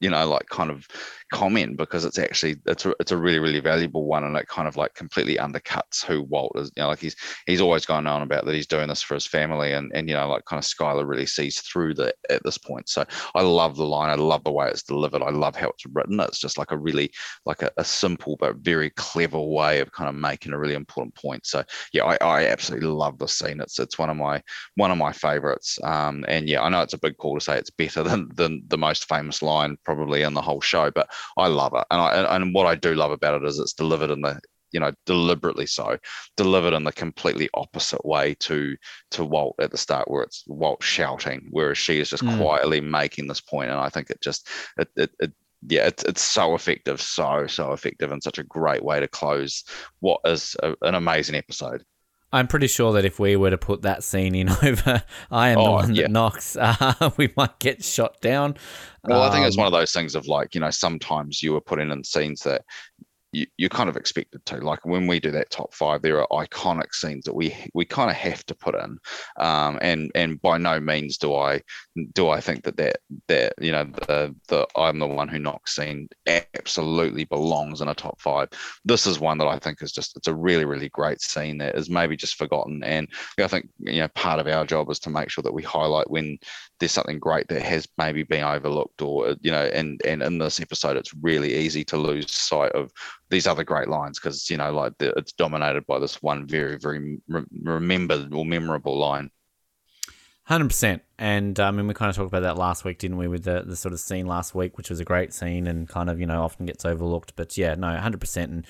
you know like kind of comment because it's actually it's a, it's a really really valuable one and it kind of like completely undercuts who Walt is you know like he's he's always going on about that he's doing this for his family and and you know like kind of Skyler really sees through that at this point. So I love the line I love the way it's delivered I love how it's written. It's just like a really like a, a simple but very clever way of kind of making a really important point. So yeah I, I absolutely love the scene. It's it's one of my one of my favorites. Um and yeah I know it's a big call to say it's better than than the most famous line probably in the whole show but I love it, and I and what I do love about it is it's delivered in the you know deliberately so delivered in the completely opposite way to to Walt at the start where it's Walt shouting whereas she is just mm. quietly making this point and I think it just it, it, it yeah, it's, it's so effective, so, so effective, and such a great way to close what is a, an amazing episode. I'm pretty sure that if we were to put that scene in over I am oh, the one yeah. that knocks, uh, we might get shot down. Well, um, I think it's um, one of those things of like, you know, sometimes you were putting in scenes that you, you kind of expected to. Like when we do that top five, there are iconic scenes that we we kind of have to put in, um, and and by no means do I do I think that that that you know the the I'm the one who knocks scene absolutely belongs in a top five. This is one that I think is just it's a really really great scene that is maybe just forgotten, and I think you know part of our job is to make sure that we highlight when there's something great that has maybe been overlooked or you know and and in this episode it's really easy to lose sight of these other great lines because you know like the, it's dominated by this one very very re- remembered or memorable line Hundred percent, and I mean we kind of talked about that last week, didn't we? With the, the sort of scene last week, which was a great scene and kind of you know often gets overlooked. But yeah, no, hundred percent, and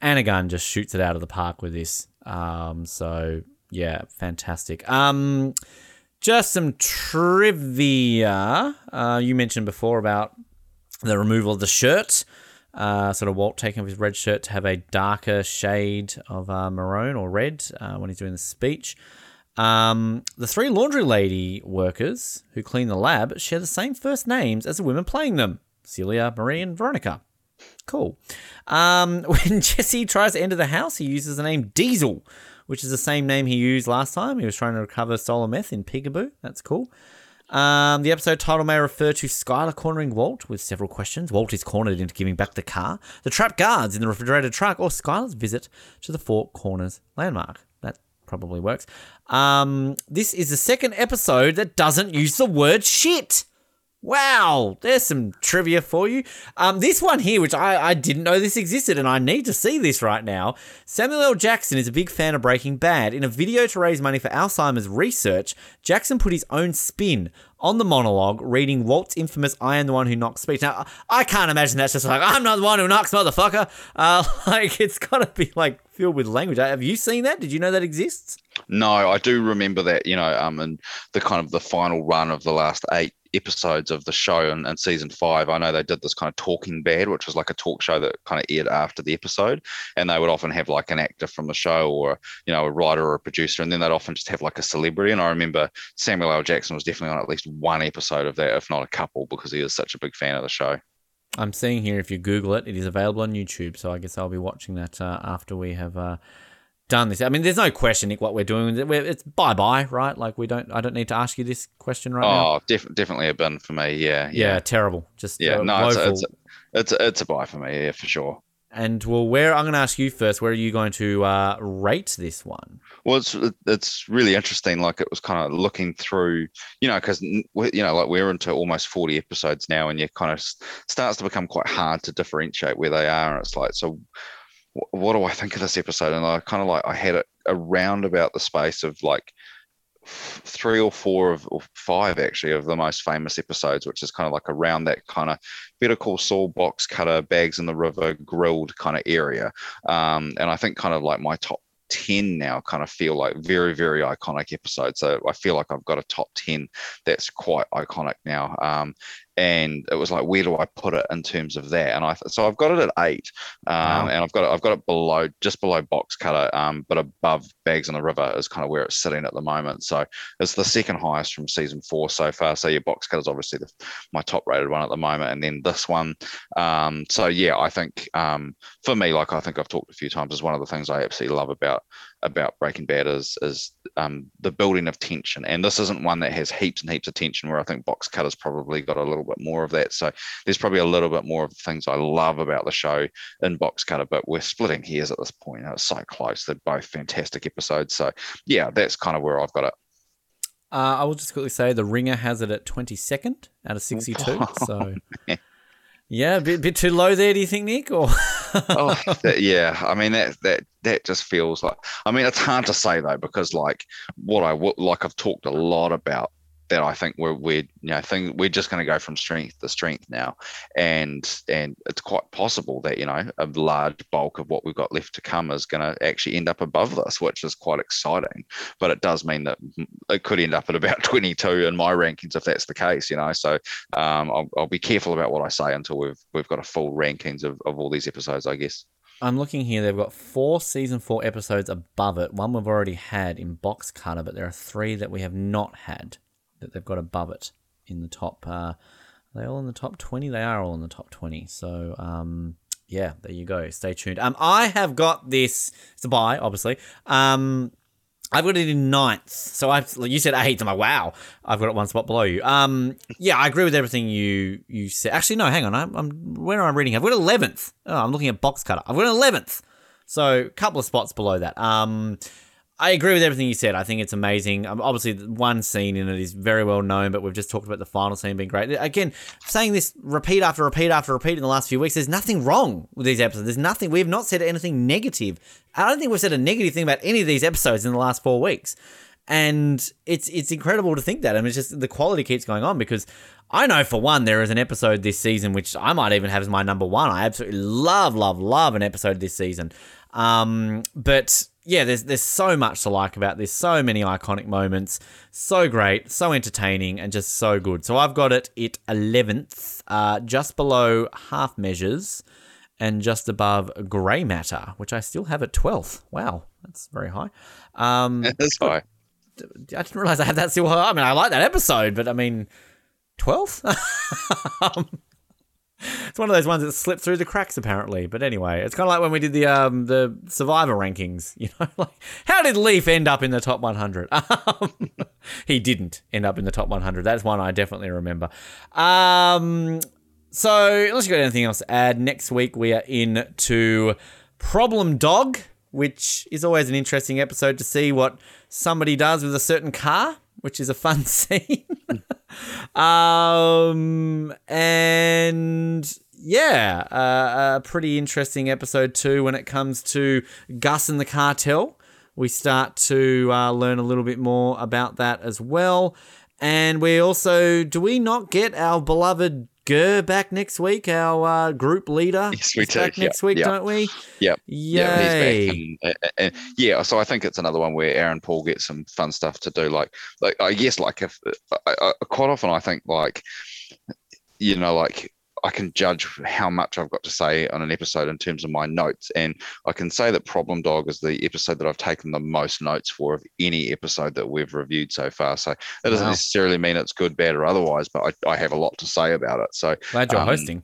Anna Gunn just shoots it out of the park with this. Um, so yeah, fantastic. Um, just some trivia. Uh, you mentioned before about the removal of the shirt. Uh, sort of Walt taking off his red shirt to have a darker shade of uh, maroon or red uh, when he's doing the speech. Um, the three laundry lady workers who clean the lab share the same first names as the women playing them Celia, Marie, and Veronica. Cool. Um, when Jesse tries to enter the house, he uses the name Diesel, which is the same name he used last time. He was trying to recover stolen meth in Peekaboo. That's cool. Um, the episode title may refer to Skyler cornering Walt with several questions. Walt is cornered into giving back the car, the trapped guards in the refrigerated truck, or Skyler's visit to the Four Corners landmark. That probably works. Um, this is the second episode that doesn't use the word shit. Wow, there's some trivia for you. Um, this one here, which I, I didn't know this existed, and I need to see this right now. Samuel L. Jackson is a big fan of Breaking Bad. In a video to raise money for Alzheimer's research, Jackson put his own spin on the monologue, reading Walt's infamous "I am the one who knocks" speech. Now, I can't imagine that's just like "I'm not the one who knocks, motherfucker." Uh, like it's got to be like filled with language. Have you seen that? Did you know that exists? No, I do remember that. You know, um, and the kind of the final run of the last eight episodes of the show and, and season five, I know they did this kind of Talking Bad, which was like a talk show that kind of aired after the episode, and they would often have like an actor from the show or you know a writer or a producer, and then they'd often just have like a celebrity. And I remember Samuel L. Jackson was definitely on at least one episode of that, if not a couple, because he is such a big fan of the show. I'm seeing here if you Google it, it is available on YouTube. So I guess I'll be watching that uh, after we have uh, done this. I mean, there's no question, Nick, what we're doing. It's bye bye, right? Like we don't. I don't need to ask you this question right oh, now. Oh, def- definitely a bin for me. Yeah, yeah, yeah terrible. Just yeah, uh, no, it's a, it's, a, it's a, it's a buy for me. Yeah, for sure. And well, where I'm going to ask you first, where are you going to uh, rate this one? Well, it's it's really interesting. Like it was kind of looking through, you know, because you know, like we're into almost 40 episodes now, and you kind of starts to become quite hard to differentiate where they are. And it's like, so what do I think of this episode? And I kind of like I had it around about the space of like three or four of or five actually of the most famous episodes, which is kind of like around that kind of Better Call Saul box cutter, bags in the river, grilled kind of area. Um, and I think kind of like my top 10 now kind of feel like very very iconic episodes so i feel like i've got a top 10 that's quite iconic now um, and it was like where do I put it in terms of that? And I so I've got it at eight um, wow. and I've got it I've got it below just below box cutter um, but above bags in the river is kind of where it's sitting at the moment. So it's the second highest from season four so far. So your box cutter is obviously the, my top rated one at the moment. And then this one um, so yeah I think um, for me like I think I've talked a few times is one of the things I absolutely love about about Breaking Bad is is um, the building of tension, and this isn't one that has heaps and heaps of tension. Where I think Box Cutter's probably got a little bit more of that. So there's probably a little bit more of the things I love about the show in Box Cutter, but we're splitting hairs at this point. It's so close. They're both fantastic episodes. So yeah, that's kind of where I've got it. Uh, I will just quickly say the Ringer has it at 22nd out of 62. so yeah, a bit, bit too low there, do you think, Nick? Or oh, that, yeah, I mean that that that just feels like. I mean, it's hard to say though because like what I like I've talked a lot about that I think we're we're you know think we're just going to go from strength to strength now, and and it's quite possible that you know a large bulk of what we've got left to come is going to actually end up above this, which is quite exciting. But it does mean that it could end up at about 22 in my rankings if that's the case, you know. So um, I'll, I'll be careful about what I say until we've we've got a full rankings of, of all these episodes, I guess. I'm looking here. They've got four season four episodes above it. One we've already had in box cutter, but there are three that we have not had that they've got above it in the top. Uh, they all in the top 20? They are all in the top 20. So, um, yeah, there you go. Stay tuned. Um, I have got this. It's a buy, obviously. Um, I've got it in ninth. So I, you said eighth. I'm like, wow, I've got it one spot below you. Um, yeah, I agree with everything you you said. Actually, no, hang on. I'm, I'm where am I reading? I've got eleventh. Oh, I'm looking at box cutter. I've got eleventh. So a couple of spots below that. Um, I agree with everything you said. I think it's amazing. Um, obviously, one scene in it is very well known, but we've just talked about the final scene being great. Again, saying this repeat after repeat after repeat in the last few weeks, there's nothing wrong with these episodes. There's nothing. We have not said anything negative. I don't think we've said a negative thing about any of these episodes in the last four weeks. And it's it's incredible to think that. I mean, it's just the quality keeps going on because I know for one there is an episode this season which I might even have as my number one. I absolutely love, love, love an episode this season. Um, but yeah, there's there's so much to like about this. So many iconic moments. So great, so entertaining, and just so good. So I've got it at eleventh, uh, just below half measures, and just above grey matter, which I still have at twelfth. Wow, that's very high. Um, that's high. I didn't realize I had that still. I mean, I like that episode, but I mean, twelfth. um, it's one of those ones that slipped through the cracks, apparently. But anyway, it's kind of like when we did the um the Survivor rankings. You know, like how did Leaf end up in the top 100? Um, he didn't end up in the top 100. That's one I definitely remember. Um, so unless you got anything else to add, next week we are in to Problem Dog, which is always an interesting episode to see what somebody does with a certain car, which is a fun scene. um, and yeah, uh, a pretty interesting episode too when it comes to Gus and the cartel. We start to uh, learn a little bit more about that as well. And we also, do we not get our beloved Gurr back next week? Our uh, group leader Yes, we back next Yep, week, yep. don't we? Yep. Yay. Yeah, he's back. And, uh, and yeah, so I think it's another one where Aaron Paul gets some fun stuff to do. Like, like I guess, like if I, I, quite often I think like, you know, like I can judge how much I've got to say on an episode in terms of my notes, and I can say that Problem Dog is the episode that I've taken the most notes for of any episode that we've reviewed so far. So that doesn't Wow. necessarily mean it's good, bad, or otherwise, but I, I have a lot to say about it. So Glad you're Um, hosting.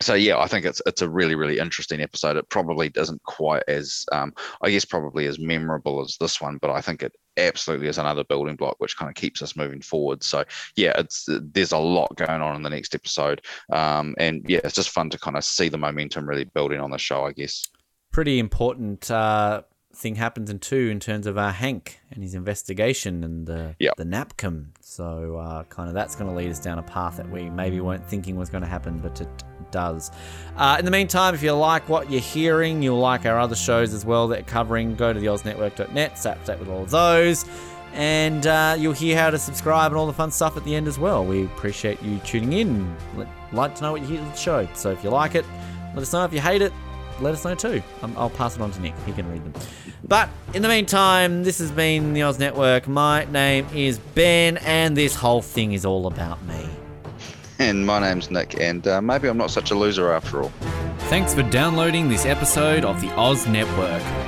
So yeah, I think it's it's a really really interesting episode. It probably doesn't quite as um, I guess probably as memorable as this one, but I think it absolutely is another building block which kind of keeps us moving forward. So yeah, it's there's a lot going on in the next episode, um, and yeah, it's just fun to kind of see the momentum really building on the show. I guess. Pretty important uh, thing happens in two in terms of uh, Hank and his investigation and the Yep. the Napcom. So uh, kind of that's going to lead us down a path that we maybe weren't thinking was going to happen, but it does. Uh, in the meantime, if you like what you're hearing, you'll like our other shows as well that are covering. Go to the OzNetwork.net, sat sat with all of those. And uh, you'll hear how to subscribe and all the fun stuff at the end as well. We appreciate you tuning in. Let, like to know what you hear of the show. So if you like it, let us know. If you hate it, let us know too. Um, I'll pass it on to Nick. He can read them. But in the meantime, this has been the Oz Network. My name is Ben, and this whole thing is all about me. And my name's Nick, and uh, maybe I'm not such a loser after all. Thanks for downloading this episode of the Oz Network.